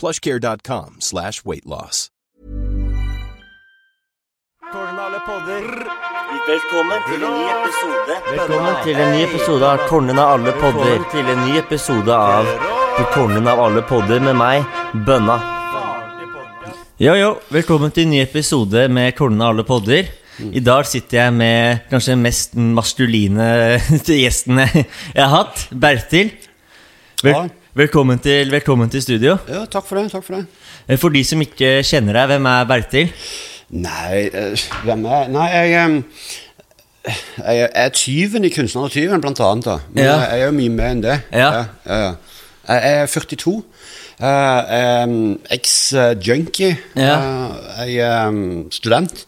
plushcare.com slash weight loss. Tårnen av alle podder. Velkommen til en ny episode. Velkommen til en ny episode av Tårnen av alle podder. Velkommen til en ny episode av Tårnen av alle podder med meg, Bønna. Yo, yo, velkommen til en ny episode med Tårnen av alle podder. I dag sitter jeg med kanskje den mest maskuline gjesten jeg har hatt, Bertil. Vel, Ja. Velkommen, til, velkommen til studio. Ja, takk for det. takk For det Eh, For de som ikke kjenner deg, hvem er Bertil? Nei, eh, hvem er Nei, jeg Jeg er tyven i 'Kunstneren og tyven', blant annet. da Men Ja. jeg er jo mye mer enn det. Ja. Jeg, ja. Jeg er 42. Uh, Eks-junkie. Ja. Eh, jeg er student.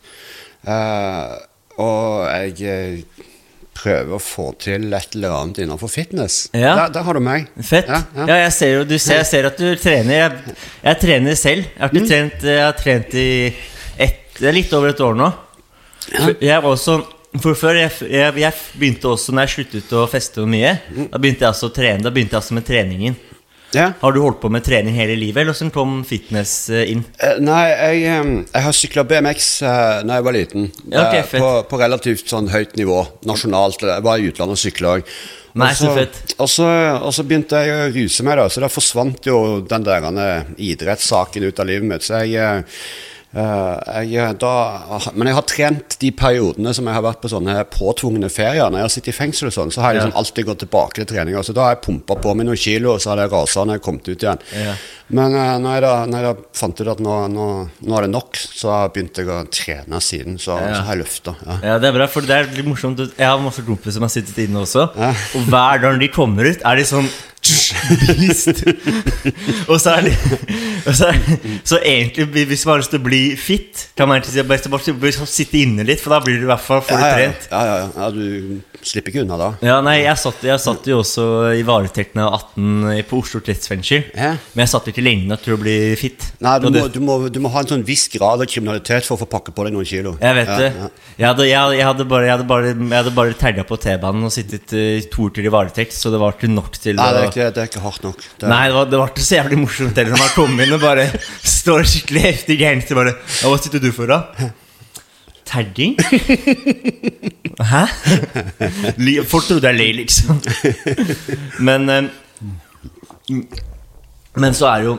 Eh, og jeg eh, prøver å få til et eller annet innenfor fitness. Ja. Der, der har du meg. Fett. Ja, Ja, ja. jeg ser jo du ser, jeg ser at du trener. Jeg, jeg trener selv. Jeg har, ikke trent, jeg har trent i ett, er litt over et år nå. Jeg var også for før, jeg, jeg, jeg begynte også Når jeg sluttet å feste mye, da begynte jeg også å trene. Da begynte jeg også med treningen. Ja. Har du holdt på med trening hele livet, eller hvordan kom fitness eh, inn? Uh, Nei, jeg, jeg har sykla BMX uh, da jeg var liten. Ja, okay, uh, på, på relativt sånn høyt nivå. Nasjonalt. Jeg var i utlandet og sykla òg. Og så, begynte jeg å ruse meg, da, så da forsvant jo den der eh, idrettssaken ut av livet mitt. Så jeg, eh, eh, jeg da, Men jeg har trent de periodene som jeg har vært på sånne påtvungne ferier. Når jeg har sittet i fengsel og sånn, så har jeg liksom alltid gått tilbake til treninga. Så da har jeg pumpa på meg noen kilo, og så har jeg rasa når jeg kommet ut igjen. Ja. Men eh, når, jeg når jeg fant ut at nå, nå, nå er det nok, så begynte jeg å trene siden. Så, Ja. så har jeg løfta. Ja. Ja, det er bra, for det er litt morsomt Jeg har masse kompiser som har sittet inne også Ja. Og hver gang de kommer ut Er de sånn Beast Og så er de og så, så egentlig Hvis man har lyst til å bli fit Kan man egentlig Best bare sitte inne litt For da blir du i hvert fall Får du Ja, ja, trent ja, ja, ja. du slipper ikke unna da. Ja, nei, jeg satt, jeg satt jo også i varetekt av 18 på Oslo kretsfengsel Ja. Men jeg satt ikke lenge nok til å bli fit Nei, du Og må, du, må, du må ha en sånn viss grad av kriminalitet for å få pakke på deg noen kilo. Jeg vet Ja, det. ja. Jeg, hadde, jeg, jeg, hadde bare, jeg hadde bare, jeg hadde bare terja på T-banen og sittet uh, to uker i varetekt, så det var ikke nok til Nei, det er ikke, det er ikke hardt nok. Det, Nei, det var, det var ikke så jævlig morsomt heller når man kommer inn og bare står skikkelig heftig gangster bare ja, Hva sitter du for, da? Terging? Hæ? Folk trodde jeg løy, liksom. Men eh, Men så er det jo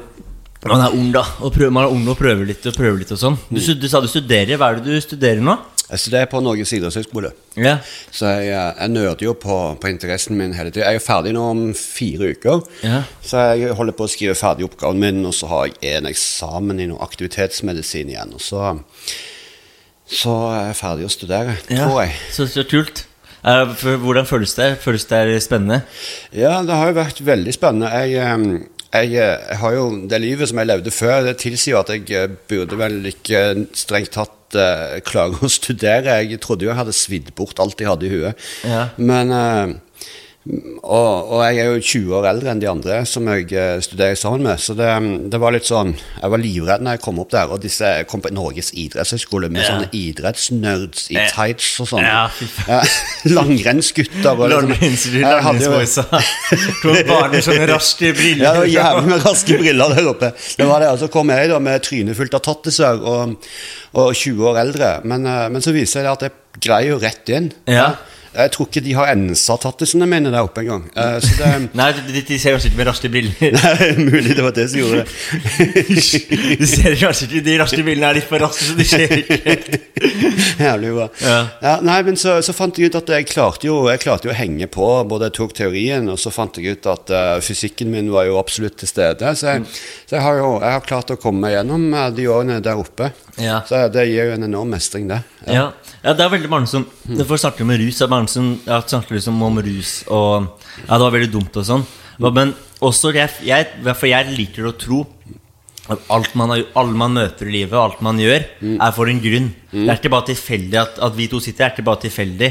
Man er ung, da. Og prøver, man er ung og prøver litt og prøver litt og sånn. Du, du sa du studerer. Hva er det du studerer nå? Jeg studerer på Norges idrettshøgskole. Ja. Så jeg, eh, jeg nøder jo på, på interessen min hele tiden. Jeg er ferdig nå om fire uker. Ja. Så jeg holder på å skrive ferdig oppgaven min, og så har jeg en eksamen i noe aktivitetsmedisin igjen. Og så, så er jeg ferdig å studere, tror jeg. Så, så kult. Eh, hvordan føles det? Føles det spennende? Ja, det har jo vært veldig spennende. Jeg, eh, jeg, eh, jeg har jo Det livet som jeg levde før, det tilsier at jeg eh, burde vel ikke strengt tatt eh, klare å studere. Jeg trodde jo jeg hadde svidd bort alt jeg hadde i huet. Ja. Men, eh, Og, og jeg er jo 20 år eldre enn de andre som jeg eh, studerer sammen med. Så det, det var litt sånn Jeg var livredd når jeg kom opp der. Og disse jeg kom på Norges idrettshøgskole med Ja. sånne idrettsnerds i Ja. tights og sånn. Ja. Ja, Langrennsgutter og liksom- Jeg hadde jo- To barn med sånne raske briller. Ja, jævlig med raske briller der oppe. Det var det, og Så kom jeg da med trynet fullt av tattiser og, og 20 år eldre. Men, eh, men så viser det at jeg greier jo rett inn. Ja. Jeg tror ikke de har ensa tattisene mine der oppe engang. Uh, det Nei, de, de ser kanskje ikke med raske briller. det er mulig det var det som gjorde det. Du ser kanskje ikke De raske brillene er litt for raske, så de ser ikke. Jævlig bra. Ja. Ja, nei, men så, så fant jeg ut at jeg klarte, jo, jeg klarte jo å henge på. Både jeg tok teorien, og så fant jeg ut at uh, fysikken min var jo absolutt til stede. Så jeg, så jeg har jo jeg har klart å komme meg gjennom uh, de årene der oppe. Ja. Så det gir jo en enorm mestring, det. Ja. ja, det er veldig mange som Det får snakke med rus. Det er mange som ja, snakker liksom om rus og Ja, det var veldig dumt og sånn. Men også jeg, jeg, for jeg liker å tro at alt man, har, alle man møter i livet, alt man gjør, er for en grunn. Det er ikke bare tilfeldig at, at vi to sitter. Det er ikke bare tilfeldig.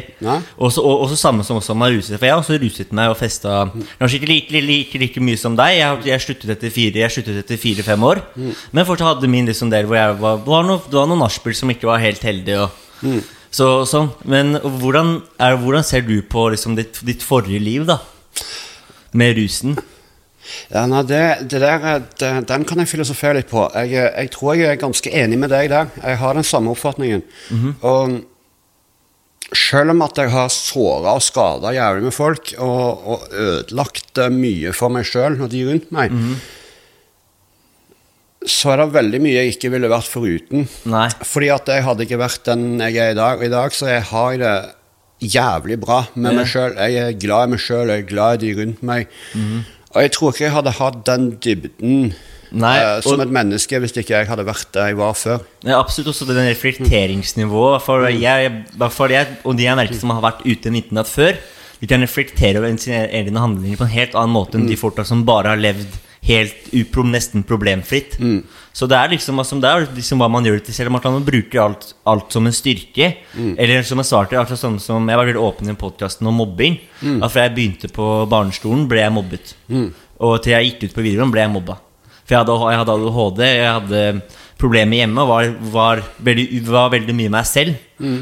Også, og, også samme som også man ruset. For jeg har også ruset meg og festa Kanskje ikke like, like, like, like mye som deg. Jeg, jeg sluttet etter fire Jeg sluttet etter fire-fem år. Men fortsatt hadde min liksom del hvor jeg var, var noe, det var noen nachspiel som ikke var helt heldig. Og, så, sånn. Men hvordan, er, hvordan ser du på liksom, ditt, ditt forrige liv, da? Med rusen? Ja, nei, det, det der, eh, det, Den kan jeg filosofere litt på. Jeg, eh, jeg tror jeg er ganske enig med deg der. Jeg har den samme oppfatningen. Og selv om at jeg har såra og skada jævlig med folk, og, og ødelagt eh, mye for meg sjøl og de rundt meg, så er det veldig mye jeg ikke ville vært foruten. Nei. Fordi at jeg hadde ikke vært den jeg er i dag. I dag så jeg har jeg det jævlig bra med meg sjøl. Jeg er glad i meg sjøl, jeg er glad i de rundt meg. Og jeg tror ikke jeg hadde hatt den dybden Nei, uh, som og- et menneske hvis ikke jeg hadde vært der jeg var før. Ja, absolutt også det den reflekteringsnivået. For jeg, for jeg, og de jeg merker som har vært ute en internett før, de kan reflektere over sine egne handlinger på en helt annen måte enn de folka som bare har levd helt uprom, nesten problemfritt. Så det er liksom, altså, det er liksom hva man gjør det til, selv om man bruker alt, alt som en styrke. Eller som jeg svarte, altså sånn som Jeg var veldig åpen i podkasten om mobbing. At fra jeg begynte på barneskolen, ble jeg mobbet. Og til jeg gikk ut på videregående, ble jeg mobba. For jeg hadde, jeg hadde ADHD, jeg hadde problemer hjemme og var, var, veldig, var veldig mye meg selv.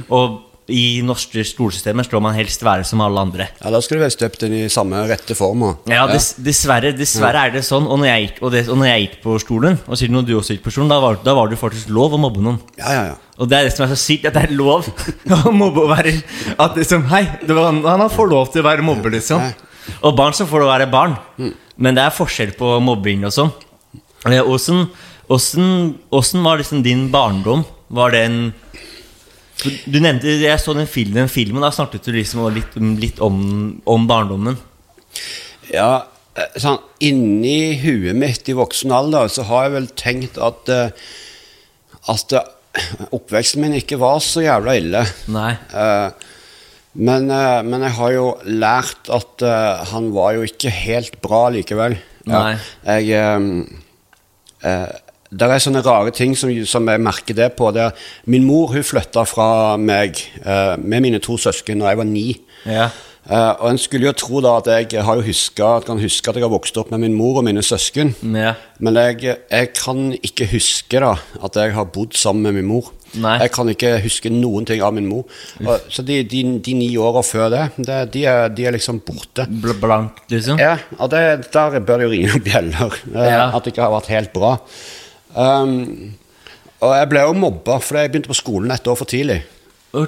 Og i norske skolesystemer skal man helst være som alle andre. Ja, Da skal du være støpt i samme rette form. Ja, dess, dessverre, dessverre er det sånn. Og når, gikk, og, det, og når jeg gikk på skolen, og siden du også gikk på skolen, da var, da var det faktisk lov å mobbe noen. Ja, ja, ja. Og det er det som er så sykt, at det er lov å mobbe og være At liksom, hei, det var, han får lov til å være mobber, liksom. Og barn som får lov å være barn. Men det er forskjell på mobbing og sånn. Eh, åssen var liksom din barndom? Var det en Du nevnte Jeg så den filmen, den filmen da snakket du liksom litt, litt om, om barndommen. Ja, eh, sånn, inni huet mitt i voksen alder så har jeg vel tenkt at eh, At eh, oppveksten min ikke var så jævla ille. Nei. Men, men jeg har jo lært at han var jo ikke helt bra likevel. Nei. Jeg eh, Det er sånne rare ting som, som jeg merker det på. Det er, min mor hun flytta fra meg eh, med mine to søsken da jeg var ni. Ja. Eh, og en skulle jo tro da at jeg har jo huska, kan huske at jeg har vokst opp med min mor og mine søsken. Ja. Men jeg, jeg kan ikke huske da at jeg har bodd sammen med min mor. Nei. Jeg kan ikke huske noen ting av min mor. Og, så de, de, de ni åra før det, det de, er, de er liksom borte. Bl blank, liksom? Ja, og det, der bør det jo ringe noen bjeller. eh, Ja. At det ikke har vært helt bra. Um, og jeg ble jo mobba fordi jeg begynte på skolen et år for tidlig. For?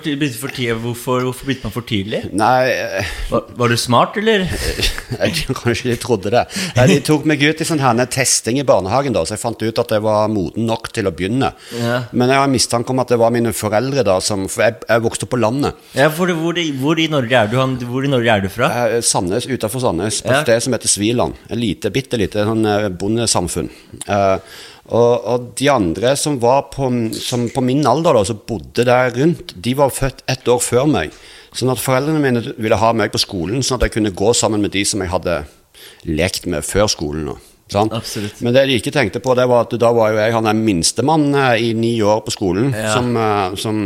Hvorfor, hvorfor begynte man for tidlig? Nei, Var, var du smart, eller? jeg kanskje de trodde det. De tok meg ut i sånn her testing i barnehagen, da, så jeg fant ut at jeg var moden nok til å begynne. Ja. Men jeg har mistanke om at det var mine foreldre, da, som, for jeg, jeg vokste opp på landet. Ja, hvor, hvor, hvor i Norge er du? Han, hvor i Norge er du fra? Eh, Sandnes, utenfor Sandnes, på Ja. et sted som heter Sviland. Et lite, bitte lite sånn, eh, bondesamfunn. Eh, og, og de andre som var på, som på min alder, da, som bodde der rundt, de var født ett år før meg. Sånn at foreldrene mine ville ha meg på skolen, sånn at jeg kunne gå sammen med de som jeg hadde lekt med før skolen. Sant? Men det de ikke tenkte på, det var at da var jo jeg han der minstemann eh, i ni år på skolen Ja. som, eh, som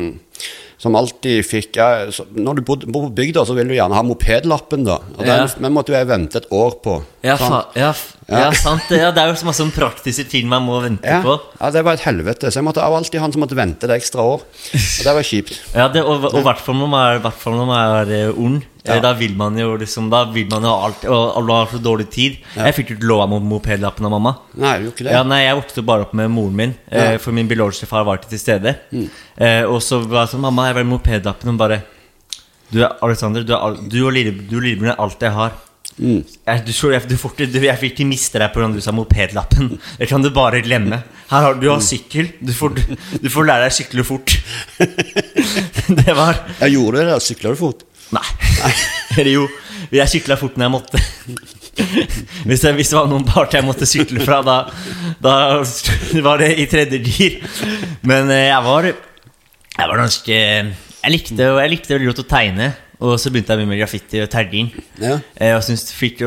som alltid fikk ja, så, Når du bodde, bor på bygda, så vil du gjerne ha mopedlappen, da. Og den, Ja. måtte jo jeg vente et år på. Ja, sant? ja, ja, sant. det. Ja, det er jo så masse sånn praktiske ting man må vente på. ja, det var et helvete. Så jeg måtte alltid han som måtte vente det ekstra år. Og det var kjipt. Ja, det, og i hvert fall når man er, hvert fall når man er eh, ung. Eh, Da vil man jo liksom Da vil man jo ha alt Og alle har så dårlig tid. Jeg fikk jo ikke lov av mopedlappen av mamma. Nei, jo ikke det? Ja, nei, Jeg vokste bare opp med moren min, eh, Ja. Mm. for min biologiske far var ikke til stede. Eh, og så var jeg sånn Mamma, jeg vil ha mopedlappen. Og bare Du, er Alexander, du, er, du og lille- lillebroren er alt jeg har. Mm. Jeg, du, jeg, du får du, jeg fikk ikke miste deg pga. du sa mopedlappen. Det kan du bare glemme. Her har Du har sykkel. Du får, du, du får lære deg å sykle fort. det var Jeg gjorde det. Sykla du fort? Nei. Eller jo, jeg sykla fort når jeg måtte. Hvis det, hvis det var noen parter jeg måtte sykle fra, da, da var det i tredje gir. Men eh, jeg var Jeg var ganske Jeg likte, jeg likte veldig godt å tegne. Og så begynte jeg mye med graffiti og terging. Ja. Eh, Og fikk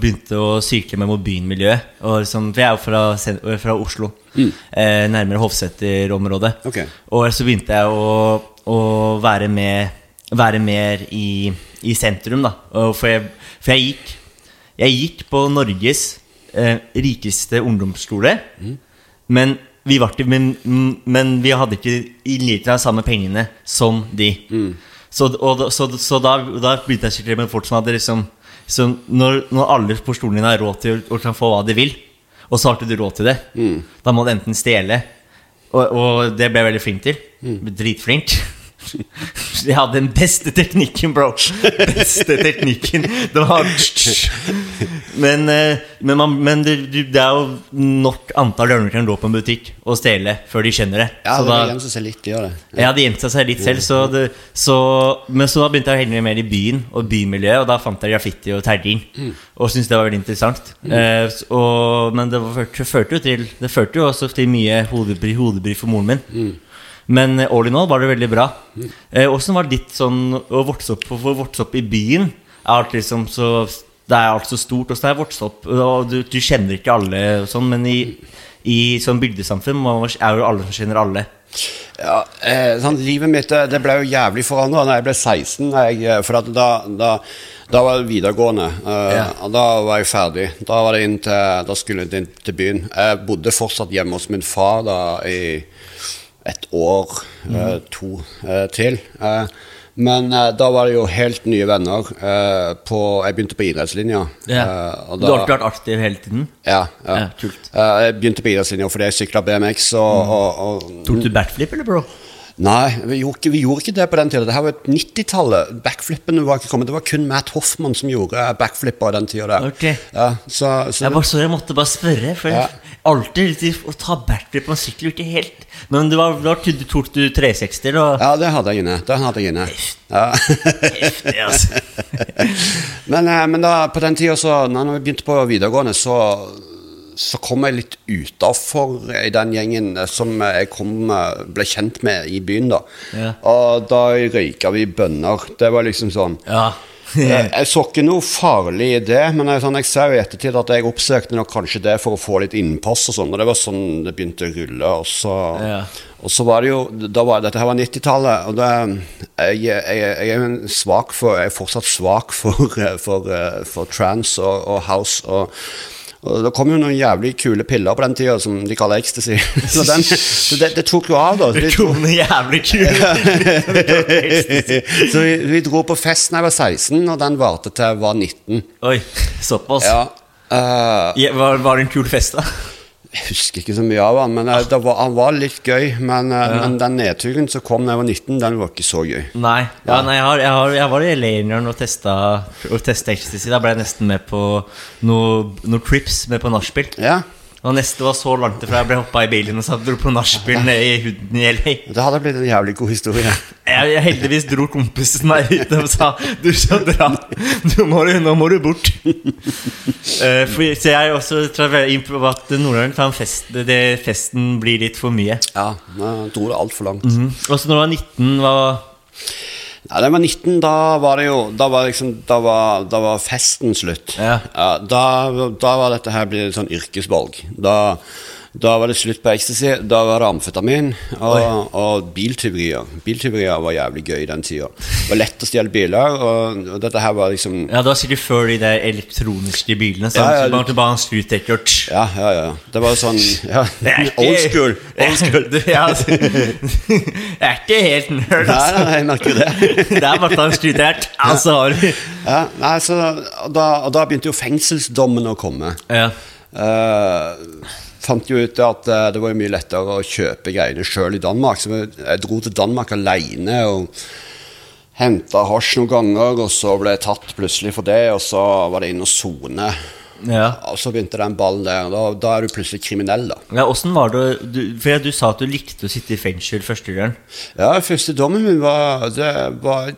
begynte å sykle med mobilmiljøet. Og liksom, for jeg er jo fra, fra Oslo. Eh, nærmere Hovseter-området. Okay. Og så begynte jeg å, å være, med, være mer i, i sentrum, da. For, jeg, for jeg gikk Jeg gikk på Norges eh, rikeste ungdomsskole. Men, vi ikke, men, men vi hadde ikke i like av samme pengene som de. Så, og, så, så da, da begynte jeg å sykle med folk som hadde liksom så når, når alle på stolen din har råd til å kan få hva de vil, og så har ikke du råd til det, da må du enten stjele og, og det ble jeg veldig flink til. Dritflink. Hadde den beste teknikken, bro. Beste teknikken. Det var Men, eh, men, man, men det, det er jo nok antall du kan gå på en butikk og stjele før de skjønner det. Ja, Så det da- var gjennom seg litt, gjør det. Ja, hadde gjemte seg litt selv, så det, så, men så begynte jeg å henge mer i byen og bymiljøet, og da fant jeg graffiti og terging. Og syntes det var veldig interessant. Eh, og, men det, var, førte- førte jo til Det førte jo også til mye hodebry, hodebry for moren min. Men eh, all in all var det veldig bra. Eh, Åssen var det ditt sånn å vokse opp, å vokse opp i byen? Er alt liksom så Det er alt så stort. Åssen er jeg vokst opp? Og du, du kjenner ikke alle, sånn, men i, i sånn bygdesamfunn er jo alle som kjenner alle. Ja, eh, sånn, Livet mitt det, det ble jo jævlig forandra da jeg ble 16. Jeg, eh, for da, da, da var det videregående. eh, Ja. og Da var jeg ferdig. Da, var til, da skulle jeg inn til byen. Jeg bodde fortsatt hjemme hos min far da i et år, eh, to eh, til. Eh, men eh, da var det jo helt nye venner. eh, på, jeg begynte på idrettslinja. eh, og Du har alltid vært aktiv hele tiden? ja, ja. Ja, kult. Jeg begynte på idrettslinja fordi jeg sykla BMX. Og, og, og, Tok du backflip, eller, bro? Nei, vi gjorde, vi gjorde ikke det på den tida. Det her var 90-tallet. Backflippene var ikke kommet. Det var kun Matt Hoffman som gjorde backflipper den tida der. Ok. Ja, så, så Jeg bare, jeg måtte bare spørre. For Ja. Alltid Å ta backflip på en sykkel ikke helt Men du, var, tok du- tok du 360, da? ja, det hadde jeg inne. Det hadde jeg inne. Ja. Heftig, altså. men, eh, men da, på den tida, så når vi begynte på videregående, så så kom jeg litt utafor i den gjengen eh, som jeg kom, eh, ble kjent med i byen. da Ja. Og da røyka vi bønner. Det var liksom sånn Ja. jeg, jeg så ikke noe farlig i det, men jeg, sånn, jeg ser i ettertid at jeg oppsøkte nok kanskje det for å få litt innpass og sånn, og det var sånn det begynte å rulle. Og så, Ja. og så var det jo var, Dette her var 90-tallet, og det, jeg, jeg, jeg er jo svak for Jeg er fortsatt svak for, for, for trans og, og house. og og Det kom jo noen jævlig kule piller på den tida som de kaller ecstasy. Så, den, så det, det tok jo av, da. Så Det kom noen jævlig kule piller så vi, vi dro på fest da jeg var 16, og den varte til jeg var 19. Oi, såpass. Ja, Uh, Ja, var, var det en kul fest, da? Jeg husker ikke så mye av han, men eh, det var, han var litt gøy. Men, ja. men den nedturen som kom da jeg var 19, den var ikke så gøy. Nei, ja, nei jeg, har, jeg, har, jeg var i Leirneren og testa, og testa ecstasy. Da ble jeg nesten med på noen noe trips med på nachspiel. Ja, Og neste var så langt ifra jeg ble hoppa i bilen og satt dro på nachspiel nede i huden i LA. Det hadde blitt en jævlig god historie. Jeg, heldigvis dro kompisen meg ut og sa Du skal dra. Nå må, nå må du bort. Uh, for, så jeg også tror jeg inn på at Nordland en fest det, Festen blir litt for mye. Ja, jeg dro det altfor langt. Og så når du var 19, hva Ja, da jeg var 19, da var det jo Da var, liksom, da var, da var festen slutt. Ja. da, da var dette her blitt sånn yrkesvalg. Da, Da var det slutt på ecstasy. Da var det amfetamin og, og biltyverier. Biltyverier var jævlig gøy den tida. Det var lett å stjele biler, og, og dette her var liksom Ja, det var sikkert før de der elektroniske bilene. Så Ja, ja, bare, bare en. Ja, ja, ja. Det var sånn ja, Old school. Old school. Ja, altså, jeg er ikke helt nerd, Nei, altså. nei, jeg merker det. Det er bare en skrutekkert. Altså, har du Ja, nei, så, da, da begynte jo fengselsdommen å komme. Ja. Eh, fant jo ut at eh, det var mye lettere å kjøpe greiene sjøl i Danmark. Så jeg dro til Danmark aleine og henta hasj noen ganger, og så ble jeg tatt plutselig for det, og så var det inn og sone. Ja. Og så begynte den ballen der, da, da er du plutselig kriminell, da. Ja, hvordan var det du, For du sa at du likte å sitte i fengsel første gang. Ja, første dommen min var Det var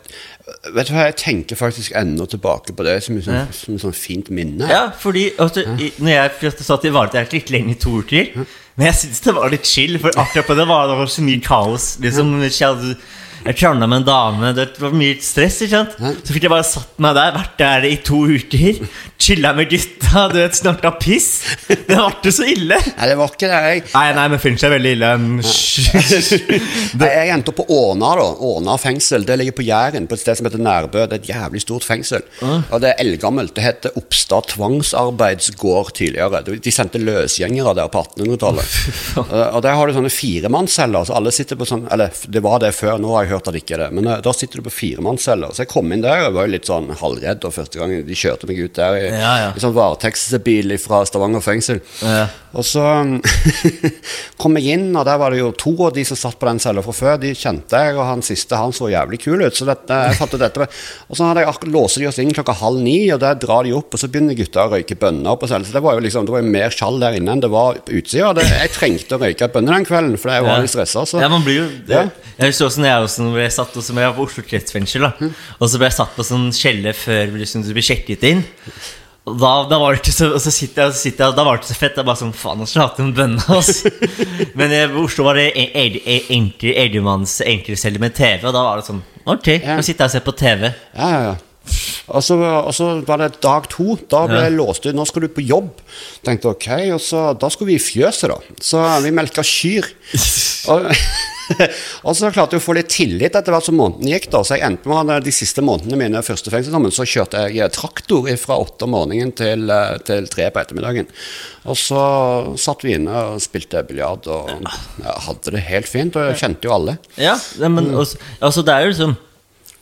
Vet du hva, jeg tenker faktisk ennå tilbake på det som et sånn, ja. sånn fint minne. Ja, fordi altså, i, Når jeg satt i varetekt litt lenge to uker Men jeg syns det var litt chill, for akkurat på det var det var så mye kaos. Liksom, ja. Jeg krangla med en dame, det var mye stress. ikke sant? Så fikk jeg bare satt meg der, vært der i to uker. Chilla med gutta, du vet, snorta piss. Det ble ikke så ille. Nei, det var ikke det. Jeg, Nei, nei, men Finch er veldig ille. Nei, jeg endte opp på Åna, da. Åna fengsel. Det ligger på Jæren, på et sted som heter Nærbø. Det er et jævlig stort fengsel. Og det er eldgammelt. Det heter Oppstad tvangsarbeidsgård tidligere. De sendte løsgjengere der på 1800-tallet. Og der har du sånne firemannsceller. Så alle sitter på sånn Eller det var det før, nå har jeg hørt at ikke er det. Men eh, da sitter du på firemannscelle. Så jeg kom inn der og var litt sånn halvredd og første gang de kjørte meg ut der i, Ja, ja. i sånn varetektsbil fra Stavanger fengsel. Ja. Og så kom jeg inn, og der var det jo to av de som satt på den cella fra før. De kjente jeg, og han siste han så jævlig kul ut. Så dette, jeg fattet dette. Og så hadde jeg akkurat låser de oss inn klokka halv ni, og der drar de opp, og så begynner gutta å røyke bønner på cella. Så det var jo liksom, det var jo mer skjall der inne enn det var på utsida. Jeg trengte å røyke bønner den kvelden, for jeg var litt stressa. Ja, man blir jo det, Ja. Jeg husker også når jeg, også, når ble satt jeg var på Oslo kretsfengsel. Og så ble jeg satt på sånn skjelle før liksom, du blir sjekket inn. Og da, da var det ikke så, og så sitter jeg, så sitter jeg, da var det ikke så fett. Jeg bare sånn, faen, nå skulle jeg hatt en bønne. Altså. Men i Oslo var det en- en- en- enkle- eldremanns enkeltcelle med TV, og da var det sånn Ok, Ja. nå sitter jeg og ser på TV. Ja, ja, ja. Og så, og så var det dag to. Da ble jeg låst ut. Nå skal du på jobb. Tenkte ok, og så, Da skulle vi i fjøset, da. Så vi melka kyr. Og, og så klarte jeg å få litt tillit etter hvert som månedene gikk. da Så jeg endte med de siste månedene mine første fengselsdommen, så kjørte jeg traktor fra åtte om morgenen til, eh, til tre på ettermiddagen. Og så satt vi inne og spilte biljard og ja, hadde det helt fint. Og jeg kjente jo alle. Ja, men også, altså det er jo liksom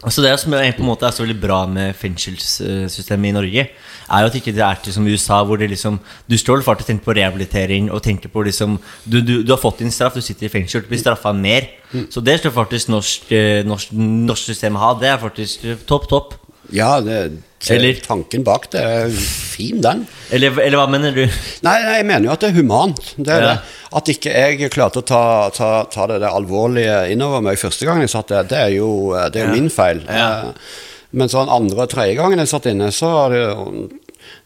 Altså Det som er på en måte er så veldig bra med fengselssystemet i Norge, er jo at ikke det er til som i USA, hvor det liksom Du står faktisk og tenker på rehabilitering og tenker på liksom Du, du, du har fått din straff, du sitter i fengsel, du blir straffa mer. Så det skal faktisk norsk, eh, norsk, norsk system ha. Det er faktisk eh, topp, topp. Ja, det, Eller- tanken bak det er fin, den. Eller, eller hva mener du? Nei, nei, jeg mener jo at det er humant. Det er Ja. det. At ikke jeg klarte å ta, ta, ta det det alvorlige innover meg første gangen jeg satt der, det er jo, det er jo min feil. Ja. Eh, Men sånn andre og tredje gangen jeg satt inne, så er det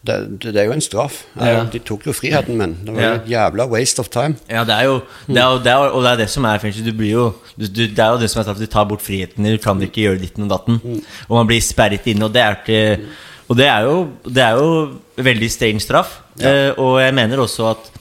det, det, er jo en straff. Eh, Ja. De tok jo friheten min. Det var Ja. jo jævla waste of time. Ja, det er jo det er, jo- det er, Og det er det som er fengsel. Du blir jo du, du, Det er jo det som er straff. Du tar bort friheten. Du kan ikke gjøre ditten og datten. Og man blir sperret inne. Og det er ikke Og det er jo, det er jo veldig streng straff. Eh, og jeg mener også at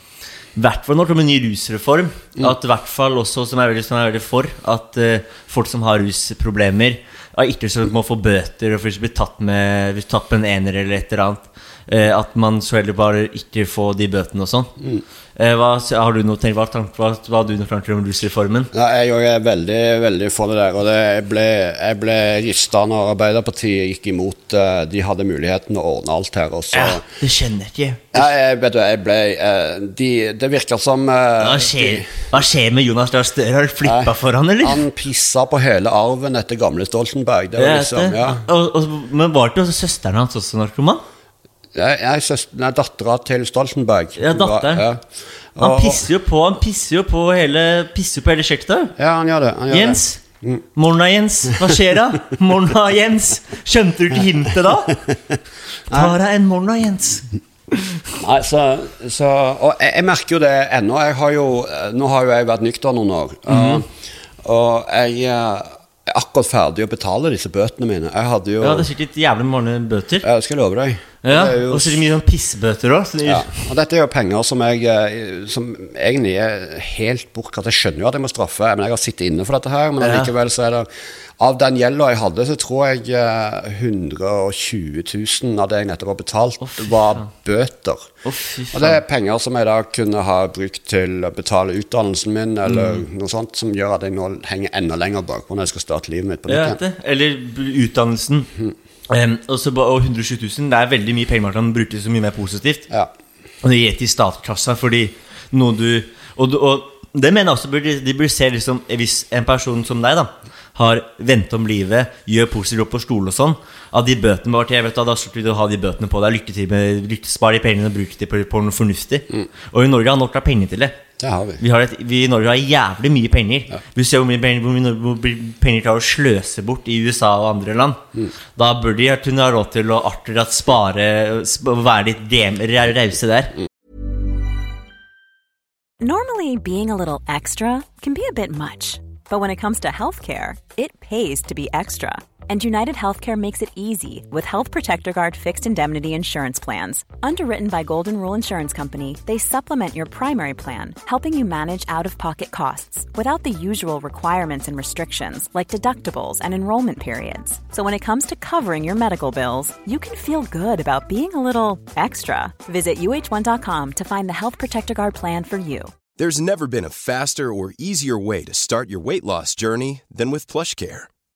hvert fall når det kommer en ny rusreform, at i hvert fall også, som er veldig, som jeg er veldig for, at uh, folk som har rusproblemer, Er ikke så må få bøter og bli tatt med, tatt med en ener eller et eller annet. Uh, at man så heller bare ikke får de bøtene og sånn. Eh, hva, har du noe tenkt, hva, hva, hva har du noe tanker om rusreformen? Ja, jeg er veldig veldig for det der. Og det, jeg ble, jeg ble rista når Arbeiderpartiet gikk imot eh, De hadde muligheten å ordne alt her. Og så Ja, det kjenner ikke. Ja, jeg, vet du, jeg ble eh, de, Det virker som eh, Hva skjer, hva skjer med Jonas Gahr Støre? Har du flippa for han, eller? Han pissa på hele arven etter gamle Stoltenberg. Det var liksom, det. ja. og, og, men var ikke også søsteren hans også narkoman? Jeg, er nei, Dattera til Stoltenberg. Ja, datteren. Ja. Han pisser jo på Han pisser jo på hele Pisser på hele sjekta. Ja, han gjør det. Han gjør Jens. Det. Morna, Jens. Hva skjer da? Morna, Jens. Skjønte du ikke hintet da? Ta deg en morna, Jens. Nei, så, så, og jeg, jeg merker jo det ennå. Jeg har jo, nå har jo jeg vært nykter noen år. Mhm. og, og jeg eh, er akkurat ferdig å betale disse bøtene mine. Jeg hadde jo Ja, det er sikkert jævlig mange bøter. Jeg skal love deg. Ja, jo- Og så det mye sånn pissbøter òg. Ja, og dette er jo penger som jeg eh, Som egentlig er helt bortkastet. Jeg skjønner jo at jeg må straffe, men jeg har sittet inne for dette her. Men allikevel så er det Av den gjelda jeg hadde, så tror jeg eh, 120 000 av det jeg nettopp har betalt, var bøter. Og det er penger som jeg da kunne ha brukt til å betale utdannelsen min, eller Mm. noe sånt, som gjør at jeg nå henger enda lenger bakpå når jeg skal starte livet mitt på nytt. Eller utdannelsen. utdannelsen. Em, og, så, og 120 000, det er veldig mye penger man kan bruke så mye mer positivt. Ja. Og det gir til statskassa fordi noe du Og, og det mener jeg også burde, de burde se liksom Hvis en person som deg da har vendt om livet, gjør positivt opp på skole og sånn Av de bøtene var til, jeg vet da, da slutter du å ha de bøtene på deg. Lykke til med lykke, Spar de pengene og bruk de på, på noe fornuftig. Og i Norge har nok av penger til det. Det har vi. Vi, har et, vi i Norge har jævlig mye penger. Vi ser hvor mye penger, hvor mye, hvor mye penger tar å sløse bort i USA og andre land. Da bør de kunne ha råd til å akkurat spare og være litt rause der. Normally, being a little extra can be a bit much, but when it comes to healthcare, it pays to be extra. And United Healthcare makes it easy with Health Protector Guard fixed indemnity insurance plans. Underwritten by Golden Rule Insurance Company, they supplement your primary plan, helping you manage out of pocket costs without the usual requirements and restrictions like deductibles and enrollment periods. So when it comes to covering your medical bills, you can feel good about being a little extra. Visit uh1.com to find the Health Protector Guard plan for you. There's never been a faster or easier way to start your weight loss journey than with PlushCare.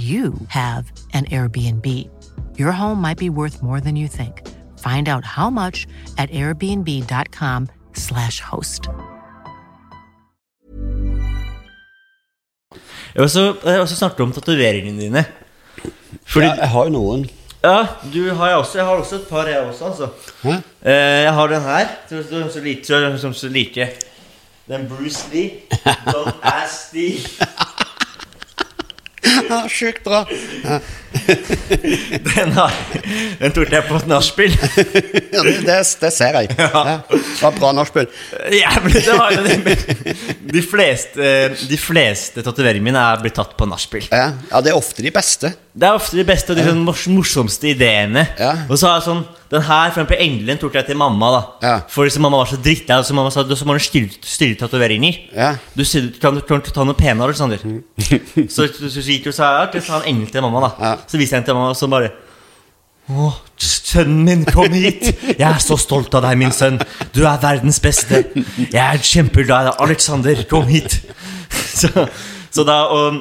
you have an Airbnb. Your home might be worth more than you think. Find out how much at airbnb.com/slash host. Jeg har også, også snakket om tatoveringene dine. Fordi ja, jeg har jo noen. Ja, du har jeg også. Jeg har også et par, jeg også. altså Hæ? Eh, Jeg har den her, som så, så så, så like. Den Bruce Lee. Don't ask Lee. Ja, Sjukt bra. Den, har, den tok jeg på et nachspiel. Ja, det, det, det ser jeg. Ja. Det var bra nachspiel. Jævlig, det var det. De fleste, de fleste tatoveringene mine er blitt tatt på nachspiel. Ja. ja, det er ofte de beste. Det er ofte de beste og de sånn morsomste ideene. Ja. Og så har jeg sånn Den her, for eksempel engelen tok jeg til mamma. da Ja. For liksom mamma var så drittlei, så mamma sa så må du styre, tatoveringer. Ja. Du kan, kan ikke ta noe penere, Alexander. så, så, så gikk og sa ja, så ta han engel til mamma. da Ja. Så viste jeg den til mamma, og så bare å, sønnen min, kom hit! Jeg er så stolt av deg, min sønn. Du er verdens beste. Jeg er kjempeglad i deg. Alexander, kom hit! Så, så, da, og,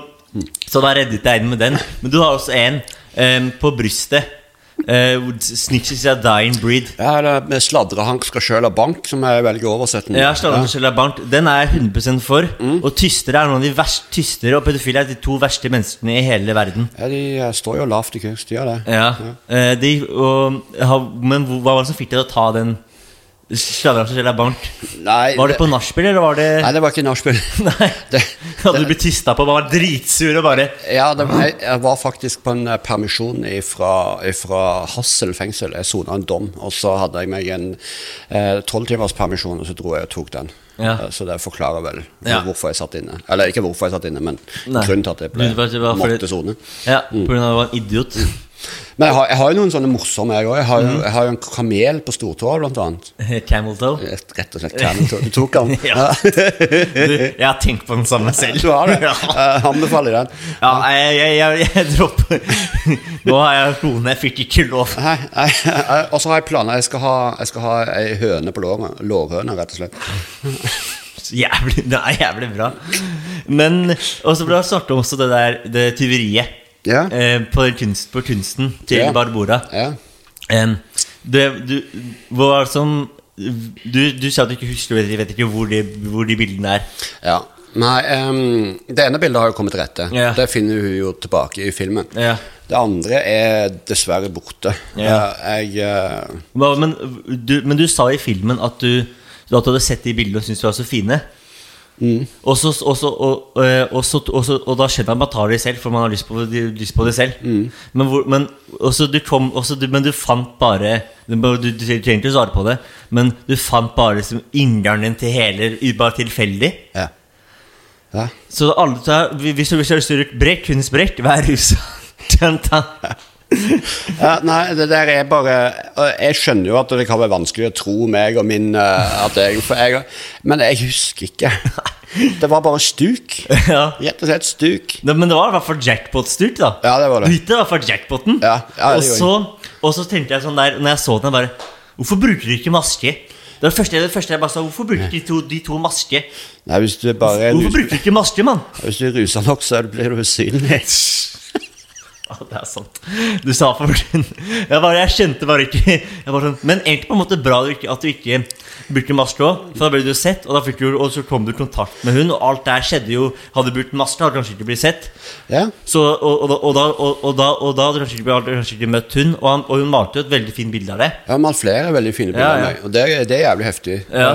så da reddet jeg den med den. Men du har også en um, på brystet. Uh, snitches a dying breed. Ja, eller med sladrehank skal sjøl ha bank, som jeg velger å oversette. den. Ja, Slangen ja. bank Den er jeg 100 for. Og tystere er noen av de verste Tystere og pedofile er de to verste menneskene i hele verden. Ja, de eh, står jo lavt i kurs, de gjør det. Ja, eh, de, og, Men hva var det som fikk deg til å ta den Sladrehanskjella bank. Nei, Var det på nachspiel, eller var det Nei, det var ikke nachspiel. Hadde du blitt tista på var dritsur og bare ja, det, jeg, jeg var faktisk på en eh, permisjon fra Hassel fengsel. Jeg sona en dom, og så hadde jeg meg en tolv timers permisjon, og så dro jeg og tok den. Ja. Eh, Så det forklarer vel Ja. hvorfor jeg satt inne. Eller ikke hvorfor jeg satt inne, men Nei. grunnen til at jeg ble, måtte sone. Ja, mm. pga. at du var en idiot. Men jeg har, jeg har jo noen sånne morsomme, jeg òg. Jeg, har jo- Mm. jeg har jo en kamel på stortåa, blant annet. Camel toe. Rett og slett camel Du tok den? Ja. Du, jeg har tenkt på den samme selv. Du har det? Ja. Jeg anbefaler den. Ja, jeg, jeg, jeg, jeg dropper Nå har jeg kone, jeg fikk ikke lov. Nei, nei, jeg- Og så har jeg planer. Jeg skal ha, jeg skal ha ei høne på låret. Lårhøne, rett og slett. Jævlig, det er jævlig bra. Men Og så ble det snakket om også det der Det tyveriet Ja. eh, på, kunst, på kunsten til Ja. Barbora. Ja. Eh, det, du, hva var sånn du, du sa at du ikke husker Du vet, ikke hvor de, hvor de bildene er. ja. Nei, um, det ene bildet har jo kommet rette. Ja. Det finner hun jo tilbake i filmen. Ja. Det andre er dessverre borte. Ja. Jeg uh... Men, du, men du sa i filmen at du, at du hadde sett de bildene og syntes de var så fine. Mm. Og, så, og, så, og, eh, og, da skjønner man at man tar det selv, for man har lyst på, lyst på det selv. Mm. Men, hvor, men, du kom, du, men du fant bare Du, du, du trenger ikke å svare på det, men du fant bare liksom inngangen til hele Bare tilfeldig. Ja. ja. Så alle tar, hvis du hvis du har lyst til å brekke kunstbrekk, vær rusa. Ja, nei, det der er bare Jeg skjønner jo at det kan være vanskelig å tro meg og min eh, jeg, for jeg, Men jeg husker ikke. Det var bare stuk. Ja. Rett og slett stuk. Det, men det var i hvert fall jackpot-stuk, da. Ja, det var det. Hittet hitte i hvert fall jackpoten. Ja, ja, og, så, og så tenkte jeg sånn der Når jeg så den, bare Hvorfor bruker du ikke maske? Det var det første, det første jeg bare sa. Hvorfor bruker de to, de to maske? Nei, hvis du bare Hvorfor bruker du ikke maske, mann? Hvis du er rusa nok, så blir du usynlig. Ja, det er sant. Du sa for jeg, bare, jeg kjente bare ikke jeg bare sånn, Men egentlig på en måte bra at du ikke, brukte maske òg. For da ble du sett, og, du, og så kom du i kontakt med hun Og alt der skjedde jo Hadde du brukt maske, hadde du kanskje ikke blitt sett. Ja. Så, og, og, og, da, hadde du kanskje kanskje ikke møtt hun. Og, han, hun malte jo et veldig fint bilde av det. Jeg har malt flere veldig fine bilder Ja, av meg, og det, det er jævlig heftig. Ja.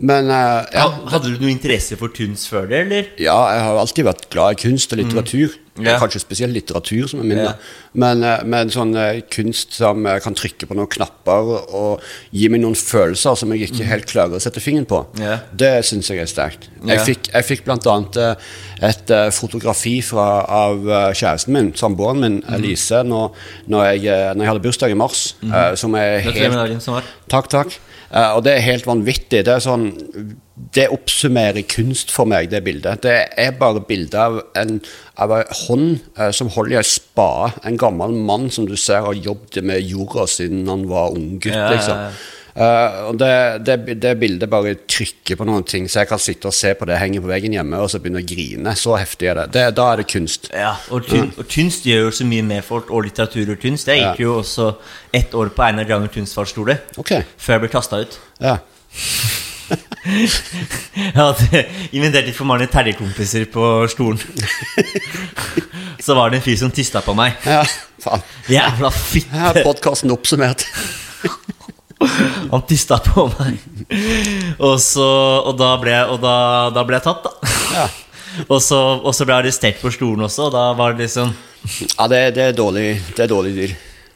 Men uh, ja, Hadde du noe interesse for kunst før det, eller? ja, jeg har alltid vært glad i kunst og litteratur. Mm. Ja. Kanskje spesielt litteratur som er min. Ja. Men, eh, men sånn eh, kunst som eh, kan trykke på noen knapper og gi meg noen følelser som jeg ikke helt klarer å sette fingeren på, Mm. Ja. det syns jeg er sterkt. Jeg fikk, jeg fikk eh, et fotografi fra, av kjæresten min, samboeren min, Mm. Elise, når, når, jeg, når jeg hadde bursdag i mars, eh, som er helt. Takk, takk. Eh, og det er helt vanvittig. Det er sånn Det oppsummerer kunst for meg, det bildet. Det er bare bilde av en, av en hånd uh, som holder i ei spade. En gammel mann som du ser har jobbet med jorda siden han var ung gutt, Ja, ja, ja. liksom. Eh, og det, det, det bildet bare trykker på noen ting, så jeg kan sitte og se på det henge på veggen hjemme og så begynne å grine. Så heftig er det. det da er det kunst. Ja, og, kun, og kunst gjør jo så mye med folk, og litteratur og kunst. Jeg gikk Ja. jo også ett år på Einar Granger kunstfagskole Ok. før jeg ble kasta ut. Ja. Jeg hadde invitert litt for mange terjekompiser på stolen. Så var det en fyr som tista på meg. ja. Faen. Jævla fitte! podkasten oppsummert. Han tista på meg. Og, så, og, da, ble og da, da ble jeg tatt, da. Ja. Og så, og så ble jeg arrestert på stolen også, og da var det liksom Ja, det, det er dårlig Det er dårlig dyr.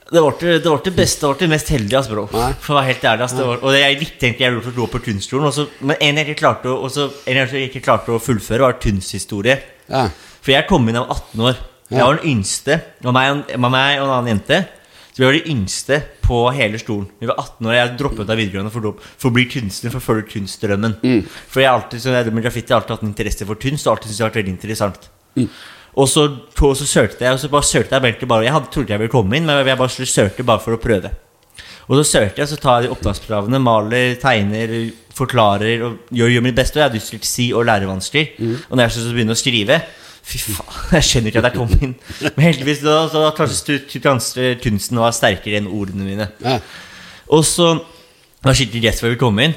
Det var ikke det, var det beste, det var det mest heldige, ass, bro. For å være helt ærlig, ass, det var, Og jeg tenkte jeg lurte å gå på kunstskolen, og men en jeg klarte å, og en jeg ikke klarte å fullføre, var kunsthistorie. Ja. For jeg kom inn da jeg var 18 år. Jeg var den yngste. Og meg, og- det meg og en annen jente. Så vi var de yngste på hele stolen. Vi var 18 år, Jeg droppet av videregående for, for å bli kunstner, for å følge kunstdrømmen. For jeg har alltid, som jeg, graffiti har alltid hatt en interesse for kunst, og alltid syntes det har vært veldig interessant. Og så, og så søkte jeg, og så bare søkte jeg egentlig bare Jeg hadde, trodde jeg ville komme inn, men jeg bare søkte bare for å prøve. Og så søkte jeg, så tar jeg de opptakskravene, maler, tegner, forklarer og gjør, gjør mitt beste. Og jeg har dysleksi og lærevansker. Og når jeg så begynner å skrive Fy faen, jeg skjønner ikke at jeg kom inn. Men heldigvis da, så kanskje kunsten var sterkere enn ordene mine. Ja. Og så var skikkelig rett før vi kom inn.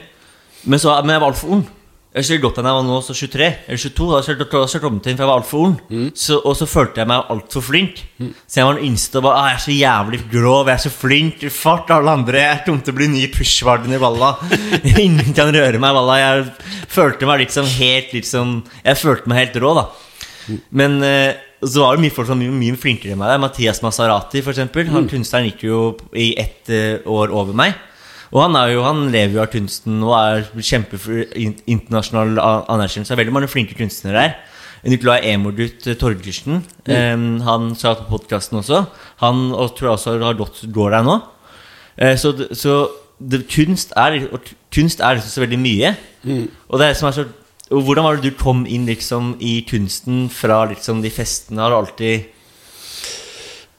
Men, så, men jeg var altfor ung. Jeg skulle gått da jeg var nå så 23 eller 22. Da skulle jeg kom kommet inn, for jeg var altfor ung. Så, og så følte jeg meg altfor flink. Så jeg var den yngste og bare ah, 'Jeg er så jævlig grov, jeg er så flink, fart alle andre.' 'Jeg kommer til å bli ny pushvarden i Valla.' Ingen kan røre meg, Valla. Jeg følte meg liksom helt liksom Jeg følte meg helt rå, da. Men eh, så var det mye folk som var mye, mye flinkere enn meg. der. Mathias Masarati, for eksempel. Han kunstneren gikk jo i ett eh, år over meg. Og han, jo, han lever jo av kunsten og er kjempe internasjonal anerkjennelse. Er veldig mange flinke kunstnere her. Nicolai Emordut Torgersen, eh, han sa på podkasten også. Han og tror jeg også har gått, går der nå. Eh, så så det, kunst er Kunst er liksom så veldig mye. Og det som er så og Hvordan var det du kom inn liksom i kunsten fra liksom de festene? Har du alltid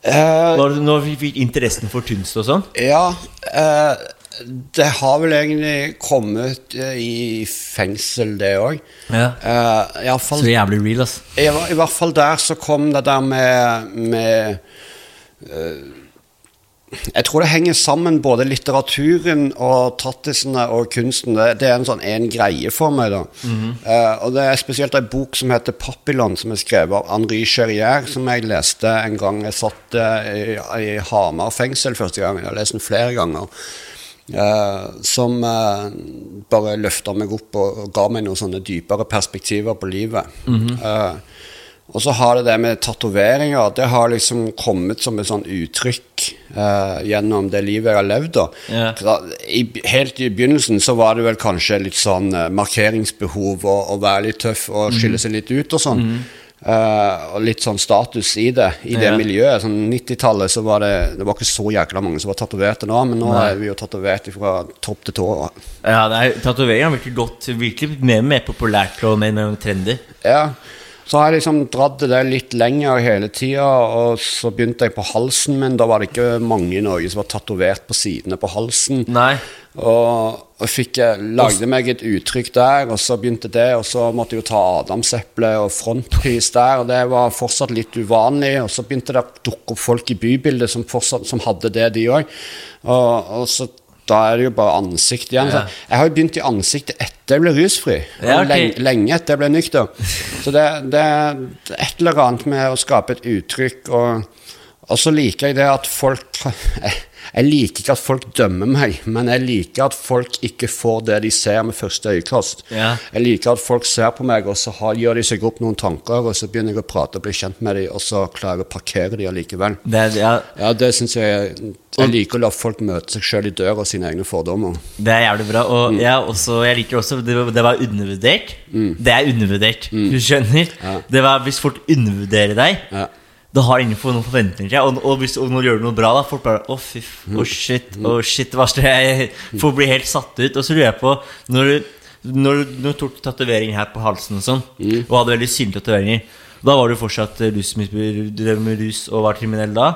uh, når vi fikk interessen for kunst og sånn? Ja, uh, det har vel egentlig kommet eh, i fengsel, det òg. Ja. Uh, Iallfall Så jævlig real, altså. I, I hvert fall der så kom det der med, med eh, Jeg tror det henger sammen, både litteraturen og tattisene og kunsten. Det, det er en sånn en greie for meg. da Eh, Og det er spesielt en bok som heter 'Papillon', som er skrevet av Henri Cherrier, som jeg leste en gang jeg satt uh, i, i Hamar fengsel første gang. Jeg har lest den flere ganger. Uh, som bare løfta meg opp og, og ga meg noen sånne dypere perspektiver på livet. Eh, og så har det det med tatoveringer. Det har liksom kommet som et sånn uttrykk eh, gjennom det livet jeg har levd. da. Ja. I, helt i begynnelsen så var det vel kanskje litt sånn eh, markeringsbehov og, å være litt tøff og skille seg litt ut og sånn. Eh, og litt sånn status i det, i det Ja. miljøet. Sånn 90-tallet så var det Det var ikke så jækla mange som var tatoverte nå, men nå Nei. er vi jo tatovert fra topp til tå. Ja, det er, Tatovering har virkelig gått virkelig mer, mer populært og mer, mer trendy. Ja, så har jeg liksom dratt det litt lenger hele tida, og så begynte jeg på halsen min. Da var det ikke mange i Norge som var tatovert på sidene på halsen. Nei. Og, og fikk lagde meg et uttrykk der, og så begynte det, og så måtte jeg jo ta adamseple og frontpris der, og det var fortsatt litt uvanlig. Og så begynte det å dukke opp folk i bybildet som, fortsatt, som hadde det, de òg. Og, og så da er det jo bare ansikt igjen. Ja. Jeg har jo begynt i ansiktet etter jeg ble rusfri. Ja, okay. lenge, lenge etter jeg ble nykter. Så det, det, er et eller annet med å skape et uttrykk, og, og så liker jeg det at folk jeg, liker ikke at folk dømmer meg, men jeg liker at folk ikke får det de ser med første øyekast. Ja. Jeg liker at folk ser på meg, og så har, gjør de seg opp noen tanker, og så begynner jeg å prate og bli kjent med dem, og så klarer jeg å parkere dem allikevel. Det, ja, Ja, det syns jeg Jeg liker å la folk møte seg sjøl i døra og sine egne fordommer. det er jævlig bra. Og jeg, også, jeg liker også Det, det var undervurdert. Det er undervurdert. Du skjønner? Det var Hvis folk undervurderer deg, Ja. Da har ingen for noen forventninger. Og, og, hvis, og når du gjør noe bra, da folk bare Å, fy Å, shit. Å, shit. Hva skal jeg Folk blir helt satt ut. Og så lurer jeg på Når du, når du, når du tok tatovering her på halsen og sånn, og hadde veldig synlige tatoveringer, da var du fortsatt eh, rusmisbruker, du drev med rus og var kriminell da?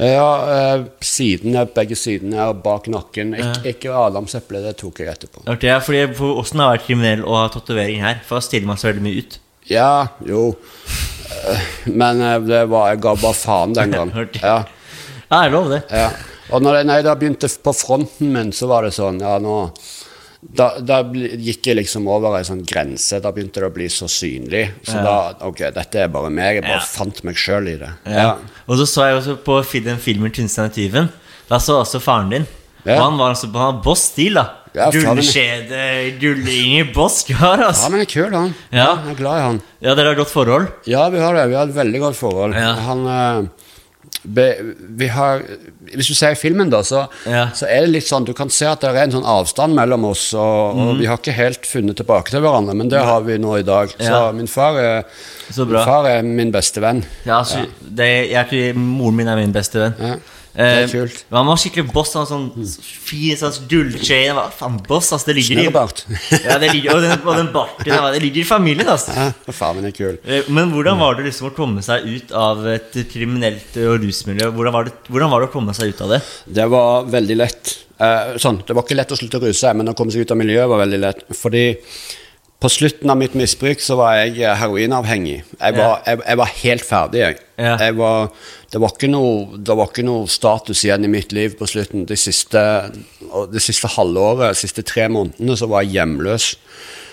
Ja, eh, sidene, begge sidene er bak nakken. Ik Ikke adamseple, det tok jeg etterpå. Okay, ja, fordi for Åssen har det vært kriminell å ha tatovering her? For da stiller man seg veldig mye ut. Ja, jo. Men eh, det var, jeg ga bare faen den gang. Ja, Ja, jeg er lov, det. ja. Og når jeg, når jeg da begynte på fronten min, så var det sånn Ja, nå da, da gikk jeg liksom over ei sånn grense. Da begynte det å bli så synlig. Så da Ok, dette er bare meg. Jeg bare Ja. fant meg sjøl i det. Ja. Og så så jeg også på den filmen 'Kunstneren og tyven'. Da så også faren din. Ja. Han var altså Han har boss-stil, da. Ja, Gullkjede, min- Gullskjede, gullinger, boss-kar, Ja, altså. men kul, han. Ja. Jeg er glad i han. Ja, dere har godt forhold? Ja, vi har det. Vi har et veldig godt forhold. Ja. Han eh, be, Vi har Hvis du ser filmen, da, så, Ja. så er det litt sånn Du kan se at det er en sånn avstand mellom oss, og, Mhm. og vi har ikke helt funnet tilbake til hverandre, men det har vi nå i dag. Så min far er Så Min far er min beste venn. Ja, altså, Det, jeg moren min er min beste venn. Ja. Eh. Han var skikkelig boss. Han sånn fin sånn gullchain. Faen, boss? Altså, det ligger i ja, det ligger, og, den, og den barten. ja, Det ligger i familien, altså. Ja, far min er kul. Eh, Men hvordan var det liksom å komme seg ut av et kriminelt og rusmiljø? Hvordan var, det, hvordan var det å komme seg ut av det? Det var veldig lett. Eh, sånn, det var ikke lett å slutte å ruse men å komme seg ut av miljøet var veldig lett. Fordi på slutten av mitt misbruk så var jeg eh, heroinavhengig. Jeg var, jeg, jeg var helt ferdig, jeg. Ja. var, det, var ikke noe, det var ikke noe status igjen i mitt liv på slutten. De siste, det siste halvåret, de siste tre månedene, så var jeg hjemløs.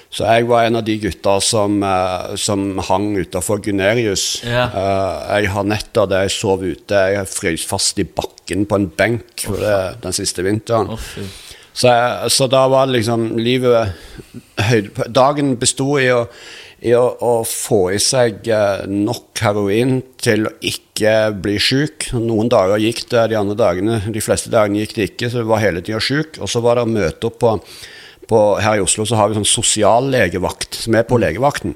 Så jeg var en av de gutta som, eh, som hang utafor Gunerius. Ja. Eh, jeg har netter der jeg sov ute. Jeg frøs fast i bakken på en benk oh, det, den siste vinteren. Oh. Så, så da var det liksom livet Dagen besto i å, i å, å få i seg eh, nok heroin til å ikke bli sjuk. Noen dager gikk det, de andre dagene, de fleste dagene gikk det ikke, så du var hele tida sjuk. Og så var det møte opp på, på Her i Oslo så har vi sånn sosiallegevakt som er på legevakten.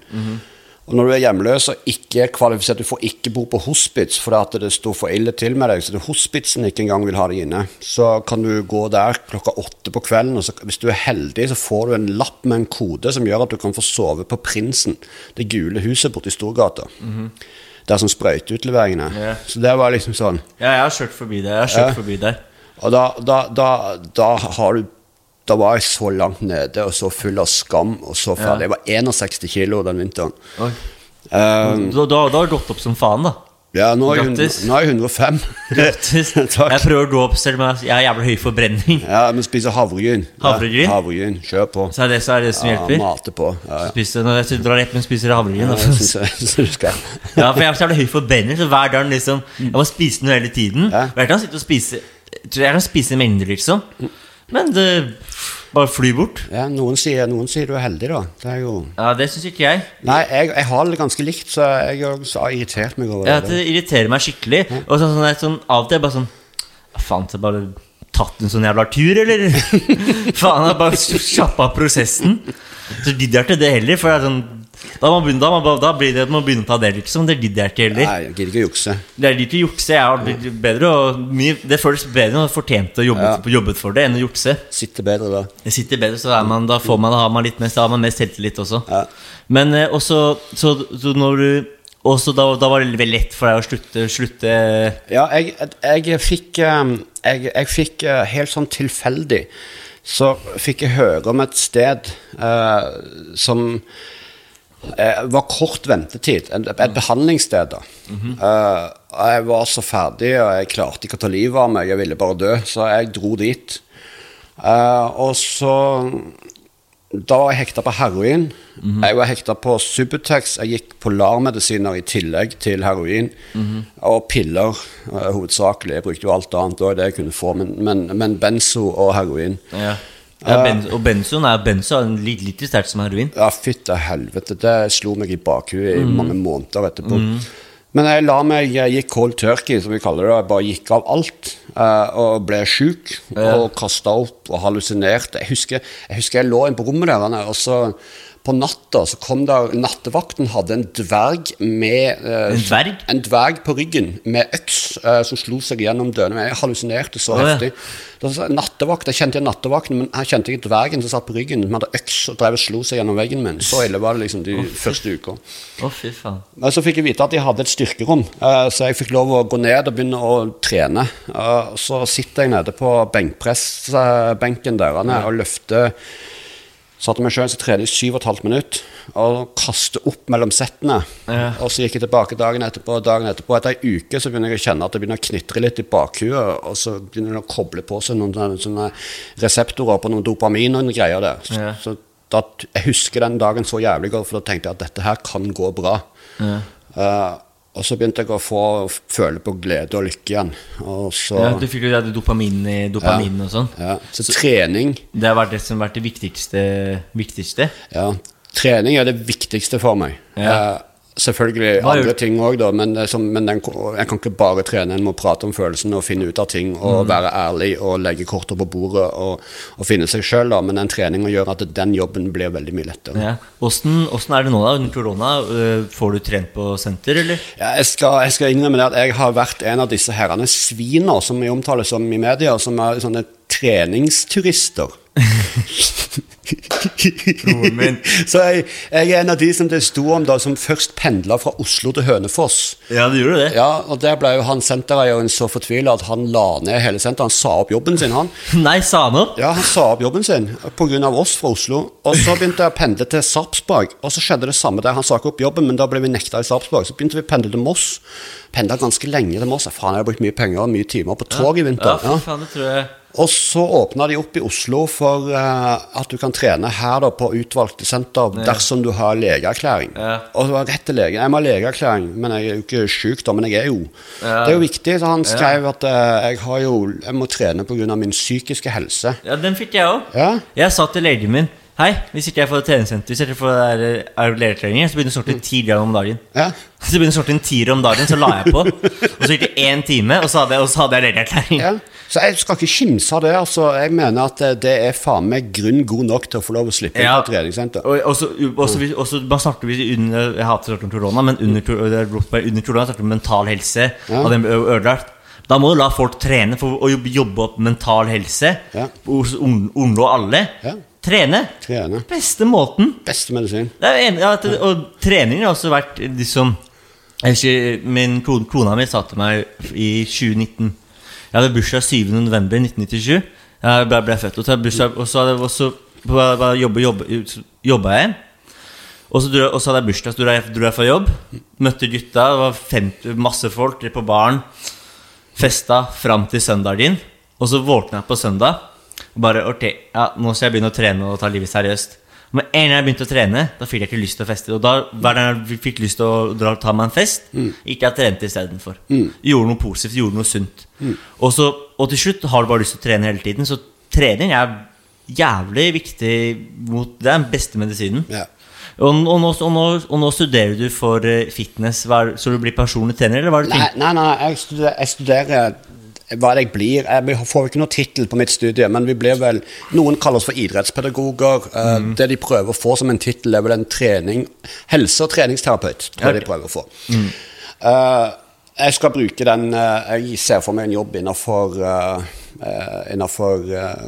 Og når du er hjemløs og ikke er kvalifisert, du får ikke bo på hospits fordi det står for ille til med deg, så det hospitsen ikke engang vil ha deg inne, så kan du gå der klokka åtte på kvelden, og så, hvis du er heldig, så får du en lapp med en kode som gjør at du kan få sove på Prinsen, det gule huset borte i Storgata. Der som sprøyteutleveringene er. Ja. Så det var liksom sånn. Ja, jeg har kjørt forbi det. Jeg har kjørt Ja. forbi der. Og da, da, da, da har du Da var jeg så langt nede og så full av skam og så ferdig. Jeg var 61 kilo den vinteren. Eh, Da, da, da har du gått opp som faen, da. ja, nå er, jeg, nå er jeg 105. Prøver å gå opp selv, om jeg har jævlig høy forbrenning. Ja, Men spiser havregryn. Havregryn? Ja, havregryn. Kjør på. Så er det, så er det som Ja, hjelper. mate på. Ja, ja. Spiser, når jeg drar rett, men spiser havregryn. Ja. Ja, for jeg har så jævlig høy forbrenning, så hver dag liksom Jeg må spise noe hele tiden. Ja. Jeg kan sitte og spise jeg kan spise mengder, liksom. Men det bare flyr bort. Ja, noen, sier, noen sier du er heldig, da. Det er jo Ja, det syns ikke jeg. Nei, jeg, jeg har det ganske likt, så jeg har irritert meg over Ja, det. det irriterer meg skikkelig. Og sånn, sånn, sånn, av og til jeg bare sånn «Hva Faen, så jeg bare tatt en sånn jævla tur, eller? Faen, jeg har bare kjappa prosessen. Så gidder jeg ikke det heller, for det er sånn da, man begynne, da, man, da blir det at man begynner å ta det, liksom. Det gidder jeg ikke heller. Nei, jeg gidder ikke å jukse. Det er ikke å jukse. Jeg har blitt bedre og mye, Det føles bedre når man har fortjent å jobbe, Ja. jobbet for det, enn å jukse. Sitter bedre da. Det sitter bedre, så er man, da, får man, har man litt mest, da har man mest selvtillit også. Ja. Men eh, også så, så når du også da, da var det veldig lett for deg å slutte, slutte Ja, jeg, jeg fikk eh, Jeg, jeg fikk eh, helt sånn tilfeldig Så fikk jeg høre om et sted eh, som eh, var kort ventetid. Et, behandlingssted. da. Eh, og jeg var så ferdig, og jeg klarte ikke å ta livet av meg. Jeg ville bare dø, så jeg dro dit. Eh, og så Da var jeg hekta på heroin. Jeg var hekta på Subutex. Jeg gikk på LAR-medisiner i tillegg til heroin. Og piller, hovedsakelig. Jeg brukte jo alt annet òg, det jeg kunne få, men, men, men benzo og heroin. ja. Ja, ben, og benzoen er benzo er litt, litt sterkt som heroin. Ja, fytte helvete. Det slo meg i bakhuet i mange måneder etterpå. Men jeg la meg, jeg gikk cold turkey, som vi kaller det. Jeg bare gikk av alt. eh, og ble sjuk og kasta opp og hallusinerte. Jeg husker, jeg husker jeg lå inne på rommet der, og så på natta så kom der Nattevakten hadde en dverg med eh, En dverg? En dverg på ryggen med øks eh, som slo seg gjennom dørene. Jeg hallusinerte så ja. heftig. Jeg, nattevakt, Jeg kjente igjen nattevakten, men jeg kjente ikke dvergen som satt på ryggen. Som hadde øks og drev og slo seg gjennom veggen min. Så ille var det liksom de første uka. Oh, fy faen. Men så fikk jeg vite at de hadde et styrkerom, eh, så jeg fikk lov å gå ned og begynne å trene. Eh, Så sitter jeg nede på benkpressbenken der og og løfter Satte meg sjøl og trening i syv og et halvt minutt og kastet opp mellom settene. Ja. Og så gikk jeg tilbake dagen etterpå. og dagen etterpå Etter ei uke så begynner jeg å kjenne at det begynner å knitre litt i bakhuet. Og så begynner det å koble på seg noen sånne, reseptorer på noen dopamin og noen greier der. Så, Ja. så da, jeg husker den dagen så jævlig godt, for da tenkte jeg at dette her kan gå bra. Eh, og så begynte jeg å få føle på glede og lykke igjen. Og så, Ja, du fikk jo det dopamin, dopamin og sånn. ja, så trening Det har vært det som har vært det viktigste. viktigste. Ja, trening er det viktigste for meg. Ja. Eh, selvfølgelig andre ting òg, da, men, er som- men den, jeg kan ikke bare trene. En må prate om følelsene og finne ut av ting og være ærlig og legge korter på bordet og, og finne seg sjøl. Men den treninga gjør at den jobben blir veldig mye lettere. Ja. Åssen er det nå, da? Under korona? øh, Får du trent på senter, eller? Ja, jeg, skal, jeg skal innrømme det at jeg har vært en av disse herrene sviner som vi omtaler som i media, som er sånne treningsturister. Broren min. Så jeg, jeg er en av de som det sto om da, som først pendla fra Oslo til Hønefoss. Ja, det gjorde det. Ja, og der ble jo han sentereieren så fortvila at han la ned hele senteret. Han sa opp jobben sin, han. Nei, sa han opp? Ja, han sa opp jobben sin pga. oss fra Oslo. Og så begynte jeg å pendle til Sarpsborg, og så skjedde det samme der. Han sa ikke opp jobben, men da ble vi nekta i Sarpsborg. Så begynte vi å pendle til Moss. Pendla ganske lenge til Moss. Faen, jeg har brukt mye penger og mye timer på tog i Ja, vinter. for Ja. faen, det tror jeg Og så åpna de opp i Oslo for uh, at du kan trene her da på utvalgte senter dersom du har legeerklæring. Ja. Og det var rett til legen. Jeg må ha legeerklæring, men jeg er jo ikke sjuk, da. Men jeg er jo. Ja. Det er jo viktig. Så han skrev at uh, jeg, har jo, jeg må trene pga. min psykiske helse. Ja, den fikk jeg òg. Ja. Jeg sa til legen min Hei, hvis ikke jeg får treningssenter, hvis jeg ikke får er ledertreninger, så begynner jeg å sorte ti ganger om dagen. Ja. Så begynner jeg å sorte en tier om dagen, så la jeg på. Og så gikk det én time, og så hadde jeg, og så hadde jeg ledererklæring. Ja. Så jeg skal ikke kimse av det. altså. Jeg mener at eh, det er faen meg grunn god nok til å få lov å slippe inn Ja. på treningssenter. Og også, også, hvis- også, man snakker vi under Jeg hater å om korona, men under, er bare under korona snakker vi om mental helse. Og den ble ødelagt. Da må du la folk trene for å jobbe, opp mental helse. Ja. Hos ung- unge og alle. Ja. Trene. Trene. Beste måten. Beste medisin. Det er en, ja, det, og trening har også vært liksom jeg husker, Min kone, kona mi sa til meg i 2019 Jeg hadde bursdag 7. november 1997. Jeg ble, ble født. Og så, bursdag, og så hadde jeg også bare, jobbe, jobbe, jobba jeg. Og så, og så hadde jeg bursdag, så dro jeg, dro jeg fra jobb. Møtte gutta. Det var 50, masse folk på baren. Festa fram til søndagen. Og så våkna jeg på søndag. Og bare ok, ja, nå skal jeg begynne å trene og ta livet seriøst. Men en gang jeg begynte å trene, da fikk jeg ikke lyst til å feste. Og da hver gang jeg fikk lyst til å dra ta meg en fest, gikk jeg og trente istedenfor. Gjorde noe positivt, gjorde noe sunt. Og, så, og til slutt har du bare lyst til å trene hele tiden. Så trening er jævlig viktig mot Det er den beste medisinen. Ja. Og, og, nå, og, nå, og nå studerer du for eh, fitness, så du blir personlig trener, eller hva er det Nei, nei, nei jeg, studerer, jeg studerer hva det jeg blir. Vi får ikke noen tittel på mitt studie, men vi blir vel Noen kaller oss for idrettspedagoger. Eh, Mm. Det de prøver å få som en tittel, er vel en trening helse- og treningsterapeut. tror jeg de prøver å få. Mm. Uh, jeg skal bruke den uh, Jeg ser for meg en jobb innenfor uh, Innenfor eh,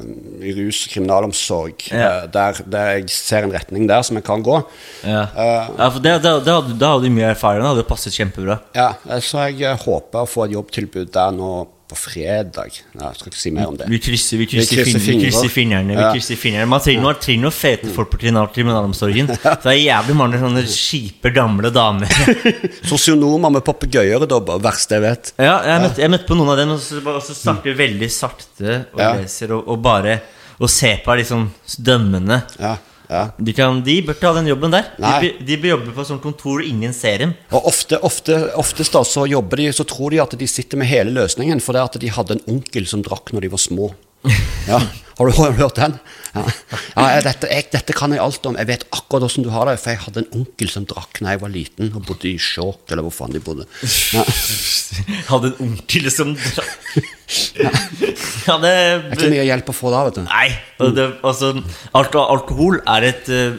rus og kriminalomsorg. Ja. eh, der, der jeg ser en retning der som jeg kan gå. Ja. Eh, ja, for det, det, det, Da hadde du mye erfaring, det hadde passet kjempebra. Ja, så jeg eh, håper å få et jobbtilbud der nå på fredag. Ja, jeg skal ikke si mer om det. Vi krysser, vi krysser, krysser fin- vi krysser fingrene. Vi krysser fingrene Man trenger noen, trenger noe fete folk på kriminal- kriminalomsorgen. Så det er jævlig mange sånne kjipe, gamle damer. Sosionomer med papegøyeredobber, verste jeg vet. Ja, jeg møtte, jeg møtte på noen av dem, og så, og så snakker veldig sakte og Ja. leser og, og bare Og ser på liksom dømmende. Ja, ja. De, kan, de bør ta den jobben der. De, de bør jobbe på sånn kontor ingen ser dem. Og ofte, ofte, oftest da så jobber de, så tror de at de sitter med hele løsningen, for det er at de hadde en onkel som drakk når de var små. Ja, har du hørt den? Ja, ja dette, jeg, dette kan jeg alt om. Jeg vet akkurat hvordan du har det, for jeg hadde en onkel som drakk da jeg var liten, og bodde i Skjåk, eller hvor faen de bodde. Ja. Hadde en onkel som drakk Ja, det Det er ikke mye hjelp å få da, vet du. Nei. Det, altså, alko alkohol er et, eh,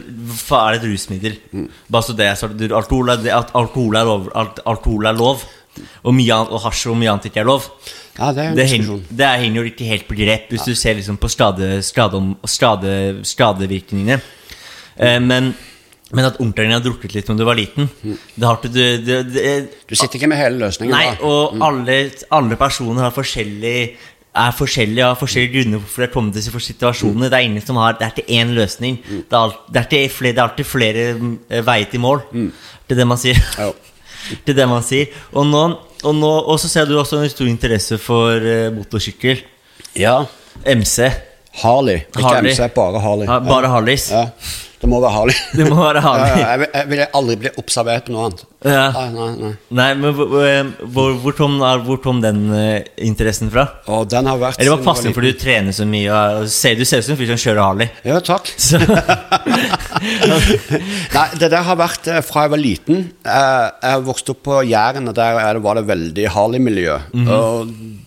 er et rusmiddel. Bare så det er sagt. Alkohol er, alkohol er lov. Alkohol er lov. Og mye og hasj og mye annet ikke er lov. Ja, det er en Det diskusjon. henger, det henger jo ikke helt på grep hvis du ser liksom på skade, skade, skade, skadevirkningene. Eh, men, men at onkelen din har drukket litt når du var liten det har du, det, det, det, Du sitter ikke med hele løsningen Nei, da. og alle, alle personer har forskjellig er forskjellige av forskjellige grunner hvorfor de har kommet til situasjoner situasjonene. Det er ingen som har Det er ikke én løsning. Det er, alt, det er, flere, det er alltid flere eh, veier til mål. Det er det man sier. Ja. Det er det man sier. Og, nå, og, nå, og så ser du også en stor interesse for eh, motorsykkel. ja. MC. Harley. Ikke Harley. MC, bare Harley. Ja, bare Harleys. Ja. Det må være Harley. Det må være Harley. Ja, jeg, jeg vil aldri bli observert på noe annet. Ja. Nei, nei, nei. Nei, men hvor, hvor, hvor, kom, hvor kom den uh, interessen fra? Og den har vært Eller var passende fordi du trener så mye? Og ser, du ser ut som en fyr som kjører Harley. Ja, takk. Nei, det der har vært eh, fra jeg var liten. Jeg, Jeg vokste opp på Jæren, og der er var det veldig Harley-miljø. Mhm. Og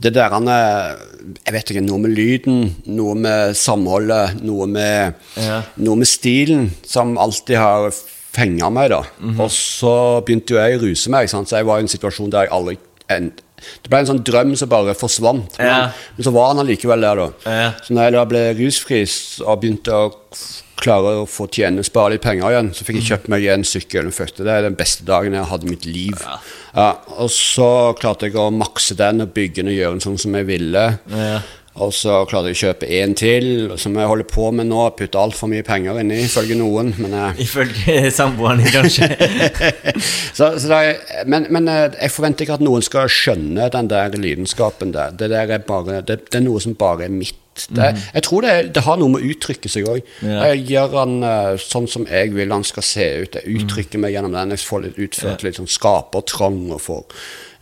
det der han er- Jeg vet ikke, noe med lyden, noe med samholdet, noe med, Ja. noe med stilen, som alltid har fenga meg, da. Mhm. Og så begynte jo jeg å ruse meg, sant? så jeg var i en situasjon der jeg aldri en, Det ble en sånn drøm som bare forsvant. Men, Ja. men så var han allikevel der, da. Ja. Så når jeg da ble rusfri og begynte å klare å få tjene, spare litt penger igjen, så fikk jeg kjøpt meg en sykkel. Første. Det er den beste dagen jeg hatt i mitt liv. Ja. og så klarte jeg å makse den og bygge den og gjøre den sånn som jeg ville. Ja. Og så klarte jeg å kjøpe en til, som jeg holder på med nå. Putter altfor mye penger inni, ifølge noen. Men, jeg, ifølge samboeren din, kanskje. så, så er, men, men eh, jeg forventer ikke at noen skal skjønne den der lidenskapen der. Det der er bare Det, det er noe som bare er mitt. Det, jeg tror det, det har noe med å uttrykke seg òg. Ja. Jeg gjør han eh, sånn som jeg vil han skal se ut. Jeg uttrykker meg gjennom den. Jeg får litt utført litt sånn skapertrang og får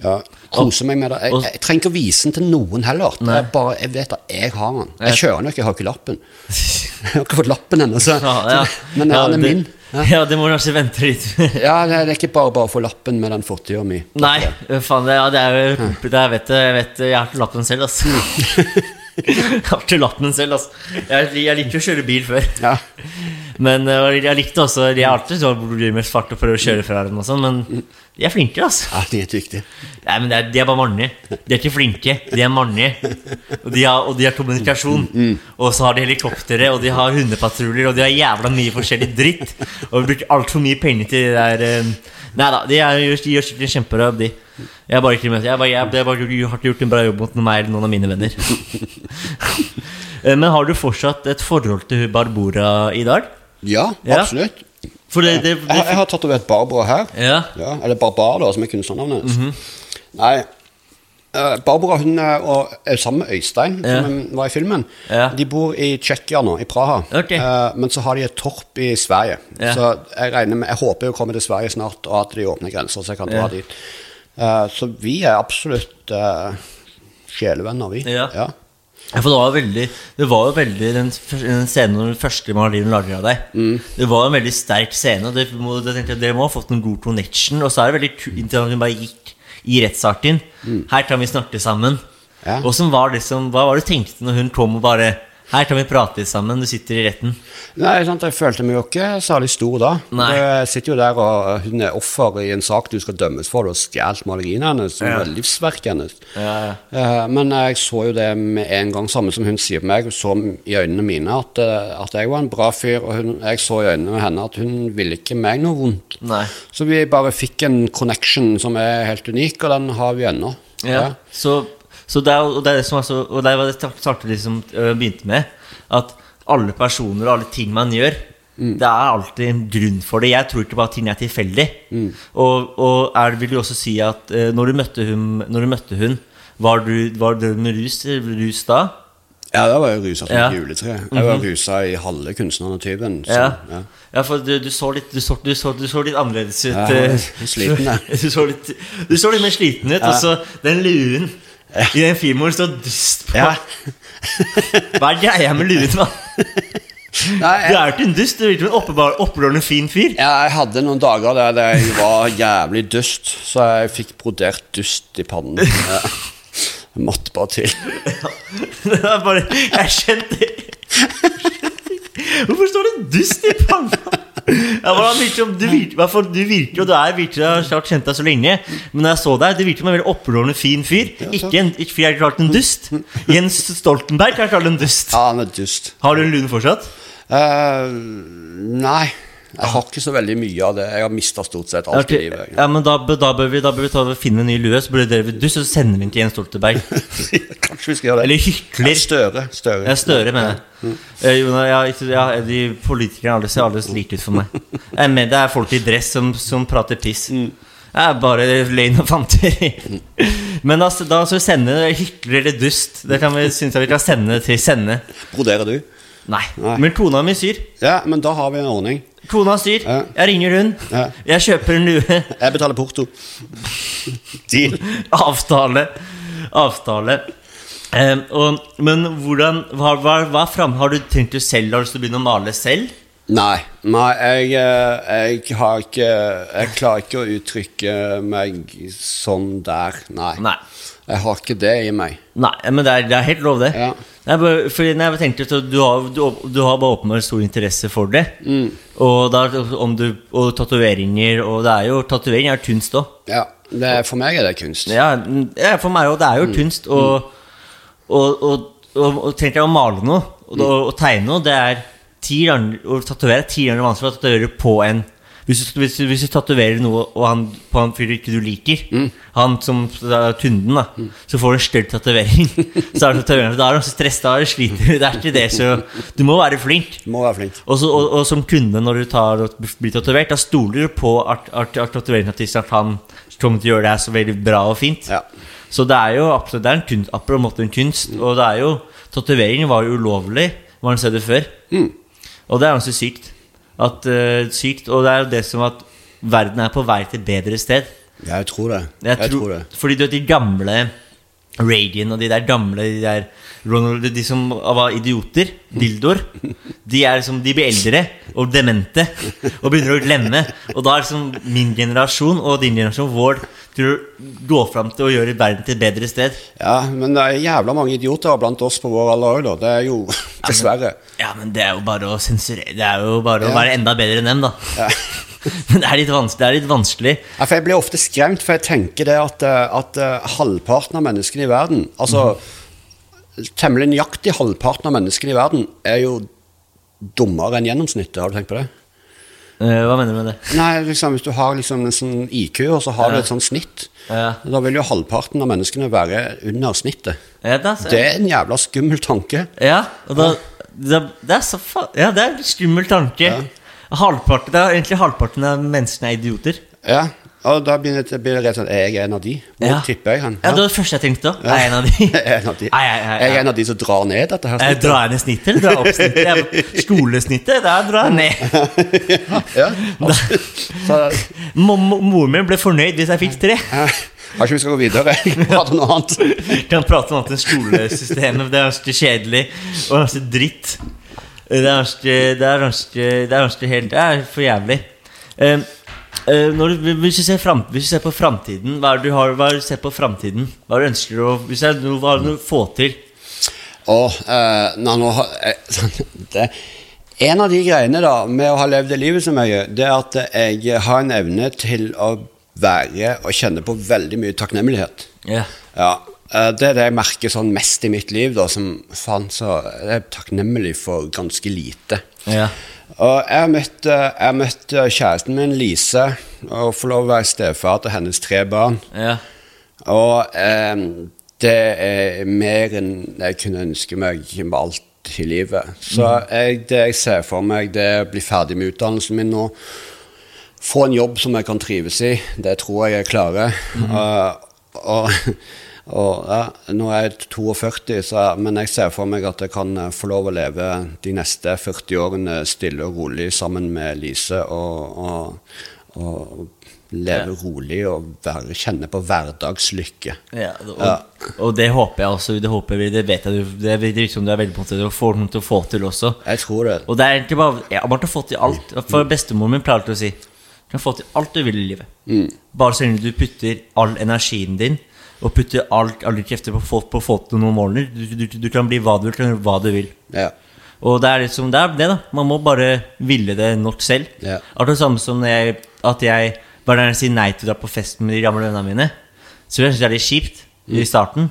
ja, koser meg med det. Jeg, jeg trenger ikke å vise den til noen heller. Det er bare, jeg vet at jeg har den. Jeg kjører den jo ikke, jeg har ikke lappen. Jeg har ikke fått lappen ennå, Ja, ja. men Ja, er min. Ja. Ja, det må du kanskje vente litt. Ja, det er ikke bare bare å få lappen med den fortida mi. Nei, faen, det, ja, det er jo det, jeg, vet, jeg vet Jeg har ikke lappen selv, altså. Har ikke lappen selv, altså. Jeg, jeg jo å kjøre bil før. Ja. Men øh, jeg likte også Jeg har alltid sånn mest fart og prøver å kjøre fra dem og sånn, men de er flinke, altså. ja, de er dyktige. Nei, men det er, De er bare mannlige. De er ikke flinke, de er mannlige. Og de har, og de har kommunikasjon. Og så har de helikoptre, og de har hundepatruljer, og de har jævla mye forskjellig dritt. Og vi bruker altfor mye penger til de der eh, Nei da, de, er, de gjør sikkert kjempebra kjempejobb, de. Jeg har bare ikke jeg, bare, jeg, jeg, bare, har ikke gjort en bra jobb mot meg eller noen av mine venner. Eh, Men har du fortsatt et forhold til Barbora i dag? Ja, Ja. absolutt. For det, det, Jeg, jeg har tatovert Barbara her. Ja. Ja, eller Barbara, som er kunstnernavnet hennes. Mhm. Nei, eh, Barbara hun og, er sammen med Øystein, Ja. som var i filmen. Ja. De bor i Tsjekkia nå, i Praha. Okay. Uh, men så har de et torp i Sverige. Ja. Så jeg regner med, jeg håper hun å komme til Sverige snart, og at de åpner grenser, så jeg kan dra Ja. dit. Uh, så vi er absolutt uh, sjelevenner, vi. Ja. Ja, for det var jo veldig Det var jo veldig den, den scenen når den første maleriet lager av deg. Mm. Det var en veldig sterk scene. Og det må, det tenkte jeg, Dere må ha fått en god connection. Og så er det veldig kult at hun bare gikk i rettssaken. Her kan vi snakke sammen. Ja. Og som var det som, Hva var det du tenkte når hun kom og bare Her kan vi prate litt sammen. Du sitter i retten. Nei, sant, jeg følte meg jo ikke særlig stor da. Nei. Jeg sitter jo der, og hun er offer i en sak du skal dømmes for. Du har stjålet maleriene hennes, Ja. er livsverket hennes. Ja, ja. Men jeg så jo det med en gang, samme som hun sier på meg, så i øynene mine at, eh, at jeg var en bra fyr, og hun, jeg så i øynene med henne at hun ville ikke meg noe vondt. Nei. Så vi bare fikk en connection som er helt unik, og den har vi ennå. Ja. Så, så det er, og det er det som er så, Og det var det startet liksom øh, begynte med. At alle personer og alle ting man gjør Det er alltid en grunn for det. Jeg tror ikke bare ting er tilfeldig. Og, og er, vil du også si at uh, når, du møtte hun, når du møtte hun var du, var du med rus, rus da? Ja, da var jeg rusa som Ja. et juletre. Jeg var rusa i halve kunstnertyven. så, Ja. ja. ja, for du, du, så litt, du, så, du, så, du så litt annerledes ut. Ja, øh, sliten, jeg. du, så litt, du så litt mer sliten ut. Og så den luen i den filmen står dust på. Ja. Hva er greia med luen, da? Nei, Du er ikke en dust, du er ikke en oppegående- oppegående fin fyr. ja, jeg hadde noen dager der jeg var jævlig dust, så jeg fikk brodert dust i pannen. Jeg måtte bare til. Det er bare Jeg skjønte Hvorfor står det dust i panna? Ja, men han virker du, virker, du virker jo, du er virkelig jeg har klart kjent deg så lenge. Men når jeg så deg, du virker som en veldig opprørende fin fyr. Ikke en, ikke jeg har klart en dust. Jens Stoltenberg har klart en dust. Ja, han er dust. Har du en lune fortsatt? Uh, nei, jeg har ikke så veldig mye av det. Jeg har mista stort sett alt okay. i livet. Ja, men da, da, bør vi, da bør vi ta, finne en ny lue, så blir dere duss, og så sender vi den til Jens Stoltenberg. Kanskje vi skal gjøre det. Eller hykler. Støre. Støre. Jeg er Støre, mener jeg. Eh, Jonas, ja, ja, de politikerne alle ser alle like ut for meg. Jeg mener, det er folk i dress som, som prater piss. Det er bare løgn og fanteri. Men da, da skal vi sende hykler eller dust. Det kan vi, synes jeg vi kan sende til sende. Broderer du? Nei. Nei. Men kona mi syr. Ja, men da har vi en ordning. Kona styr. Ja. Jeg ringer hun. Ja. Jeg kjøper en lue. Jeg betaler porto. Deal. Avtale. Avtale. Eh, og, men hvordan hva, hva, hva fram, Har du tenkt du selv Har du lyst til å begynne å male selv? Nei, nei jeg, eh, jeg har ikke Jeg klarer ikke å uttrykke meg sånn der, nei. Nei. Jeg har ikke det i meg. Nei, men det er, det er helt lov, det. Ja. Nei, for, nei, jeg tenkte at du har, du, du har bare åpenbart stor interesse for det. Og, da, du, og tatoveringer. Og det er jo tatovering er kunst òg. Ja, det, er- for meg er det kunst. Ja, for meg òg. Det er jo kunst. Og, og, og, og, og tenk deg å male noe og, og, og tegne noe. Det er ti ganger Å tatovere er ti ganger vanskeligere å tatovere på en hvis hvis, hvis du tatoverer noe og han, på han fyren ikke du liker, han som da er kunden, da, så får du en stygg tatovering. så er da er du så stressa, da er du sliten. Det er ikke det, så du må være flink. Må være flink. Og, så, og, og som kunde, når du tar blir tatovert, da stoler du på at, at, at tatoveringsartisten at han kommer til å gjøre det så veldig bra og fint. Ja. Så det er jo absolutt Det er en kunst, på en kunst. Og det er jo Tatovering var jo ulovlig, var en stedet før. Og det er ganske sykt. At, uh, sykt. Og det er jo det som at verden er på vei til et bedre sted. Jeg tror det. Jeg Jeg tror, tror det. Fordi du vet, de gamle Radian og de der gamle De, der Ronald, de som var idioter, dildoer, de, liksom, de blir eldre og demente og begynner å glemme. Og da er liksom min generasjon og din generasjon vår til å gå fram til å gjøre verden til et bedre sted. Ja, men det er jævla mange idioter blant oss på vår alder òg, da. Det er jo dessverre. Ja, men det er jo bare å sensurere Det er jo bare å Ja. være enda bedre enn dem, da. men det er, litt vanskelig, det er litt vanskelig. Ja, jeg blir ofte skremt, for jeg tenker det at, eh, at eh, halvparten av menneskene i verden Altså temmelig nøyaktig halvparten av menneskene i verden er jo dummere enn gjennomsnittet. Har du tenkt på det? Eh, hva mener du med det? Nei, liksom, Hvis du har liksom en sånn IQ, og så har du et sånt snitt, Ja. da vil jo halvparten av menneskene være under snittet. Ja, da, Det er en jævla skummel tanke. Ja, da, da Det er så fa Ja, det er en skummel tanke. Halvparten, det er egentlig halvparten av menneskene er idioter. Ja, og da blir det, blir det rett sånn Er jeg en av de? Hvor Ja. tipper jeg han? Ja, det var det første jeg tenkte òg. Er jeg en av de? Jeg er en av de. Nei, jeg- jeg- Jeg er en av de som drar ned dette her Jeg drar jeg ned snittet, eller drar opp snittet? Skolesnittet, der drar jeg ned. Ja. Moren min ble fornøyd hvis jeg fikk tre. eh, har ikke vi skal gå videre? Jeg prater noe annet. Kan prate om annet enn skolesystemet. Det er ganske kjedelig og ganske dritt. Det er ganske Det er ganske Det er ganske helt Det er for jævlig. Eh, eh, når hvis, du ser frem, hvis du ser på framtiden, hva er det du har Hva er det du ser på framtiden? Hva er det du ønsker å Hvis det er noe, hva er det du få til? Og, eh, nei, nå har, eh, det, en av de greiene da med å ha levd det livet så mye, det er at jeg har en evne til å være og kjenne på veldig mye takknemlighet. Ja. Ja, Det er det jeg merker sånn mest i mitt liv. da, som faen så Jeg er takknemlig for ganske lite. Ja. Og jeg møtte, eh, jeg møtte eh, kjæresten min Lise og får lov å være stefar til hennes tre barn. Ja. Og eh, det er mer enn jeg kunne ønske meg med alt i livet. Så jeg, det jeg ser for meg, det er å bli ferdig med utdannelsen min nå. Få en jobb som jeg kan trives i. Det tror jeg jeg klarer. Og- og og ja, Nå er jeg 42, så, men jeg ser for meg at jeg kan eh, få lov å leve de neste 40 årene stille og rolig sammen med Lise. og, og, og leve rolig og være, kjenne på hverdagslykke. Ja, og, Ja. og det håper jeg også. Det, håper jeg, det vet jeg du Det virker som du er veldig på og får noe til å få til også. Jeg tror det. Og det er egentlig bare Jeg har fått til alt. For bestemoren min pleier alltid å si Du kan få til alt du vil i livet. Mm. Bare så lenge du putter all energien din og putte alt, alle krefter på folk på å få til noen måler. Du, du, du kan bli hva du kan hva du vil. Ja. Og det er liksom det, er det da. Man må bare ville det nok selv. Ja. Akkurat det samme som jeg, at jeg bare når jeg sier nei til å dra på fest med de gamle vennene mine. Så jeg synes det er litt kjipt i starten.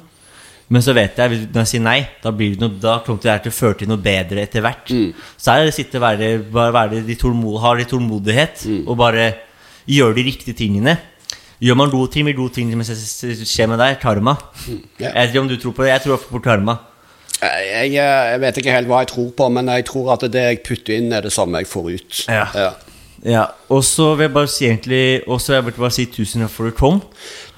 Men så vet jeg når jeg sier nei, da, blir det noe, da kommer det til å føre til noe bedre etter hvert. Så er det å sitte og være, bare være de tålmod, ha litt tålmodighet og bare gjøre de riktige tingene. Gjør man gode ting, vil gode ting skje med deg. Karma. Yeah. Jeg vet ikke om du tror på det. Jeg tror på karma. Jeg, jeg vet ikke helt hva jeg tror på, men jeg tror at det jeg putter inn, er det samme jeg får ut. Ja. Ja. Ja, og så vil jeg bare si egentlig Og så vil jeg bare si tusen takk for at du kom.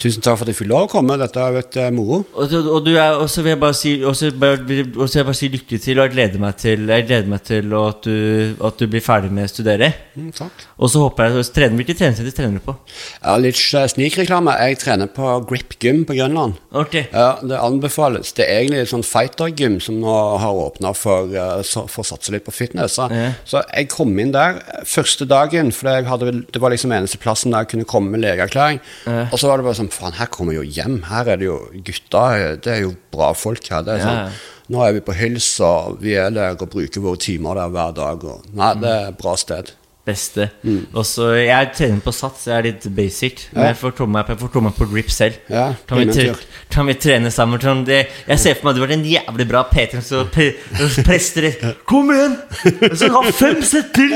Tusen takk for at jeg fikk lov å komme. Dette har vært eh, moro. Og, så- og, og så vil jeg bare si Og bare- og jeg bare si lykke til, og jeg gleder meg til Jeg gleder meg til at du, at du blir ferdig med å studere. Mm, takk. Og så håper jeg trener, Hvilke treningssenter trener du på? Har litt eh, snikreklame. Jeg trener på Grip Gym på Grønland. Ok Ja, Det anbefales. Det er egentlig et sånn fighter-gym som nå har åpna for, eh, for å satse litt på fitness. Så, Ja. så jeg kom inn der første dagen, for jeg hadde, det var liksom eneste plassen der jeg kunne komme med legeerklæring. Og så var det bare sånn Faen, her kommer jeg jo hjem. Her er det jo gutter. Det er jo bra folk her. Det er sånn, ja. Nå er vi på Hyls, og vi er der og bruker våre timer der hver dag. Og, nei, det er et bra sted. Beste. Mm. Også, Jeg trener på sats, jeg er litt basic. Men Ja. jeg får tomme meg, meg på grip selv. Ja, kan, vi tre, kan vi trene sammen? Sånn, det, jeg ser for meg at du var en jævlig bra Peter som pre, prester. Kom igjen! Jeg skal ha fem sett til!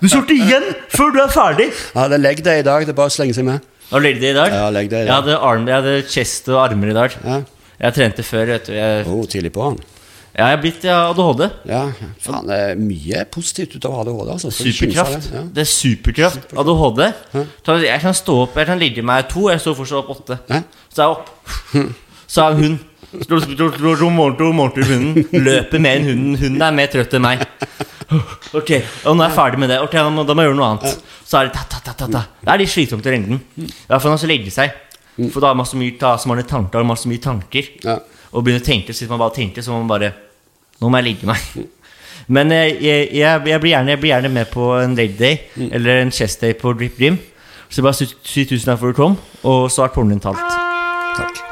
Du sorter igjen før du er ferdig! Ja, det er leg day i dag. Det er bare å slenge seg med. Har du legget i dag? Ja, leg day i Jeg hadde, arm, jeg hadde chest og armer i dag. Ja. Jeg trente før, vet du. Jeg, Oh, tidlig på han. Ja, jeg er blitt ADHD. Ja, faen, det er mye positivt ut av ADHD. Altså. Superkraft. Det? Ja. Det er superkraft. ADHD. Hæ? Jeg kan stå opp, jeg kan ligge meg to, jeg står fortsatt opp åtte. Hæ? Så er jeg opp. Så er hun Slår slår- slår- slår morgen til morgen til hunden. Løper mer enn hunden. Hunden er mer trøtt enn meg. Ok, og nå er jeg ferdig med det. Ok, Da må, da må jeg gjøre noe annet. Så er det ta, ta, ta, ta, ta. Det er litt slitsomt i lengden. I hvert fall når man skal legge seg. For da har man så mye, ta, så man har tanker, så mye tanker. Ja. Og begynner å tenke, så hvis man bare tenker, så må man bare Nå må jeg ligge meg. Men eh, jeg, jeg, jeg, blir gjerne, jeg blir gjerne med på en lady day eller en chest day på Drip Dream. Så bare si tusen takk for at du kom, og så er tårnen din talt. Takk.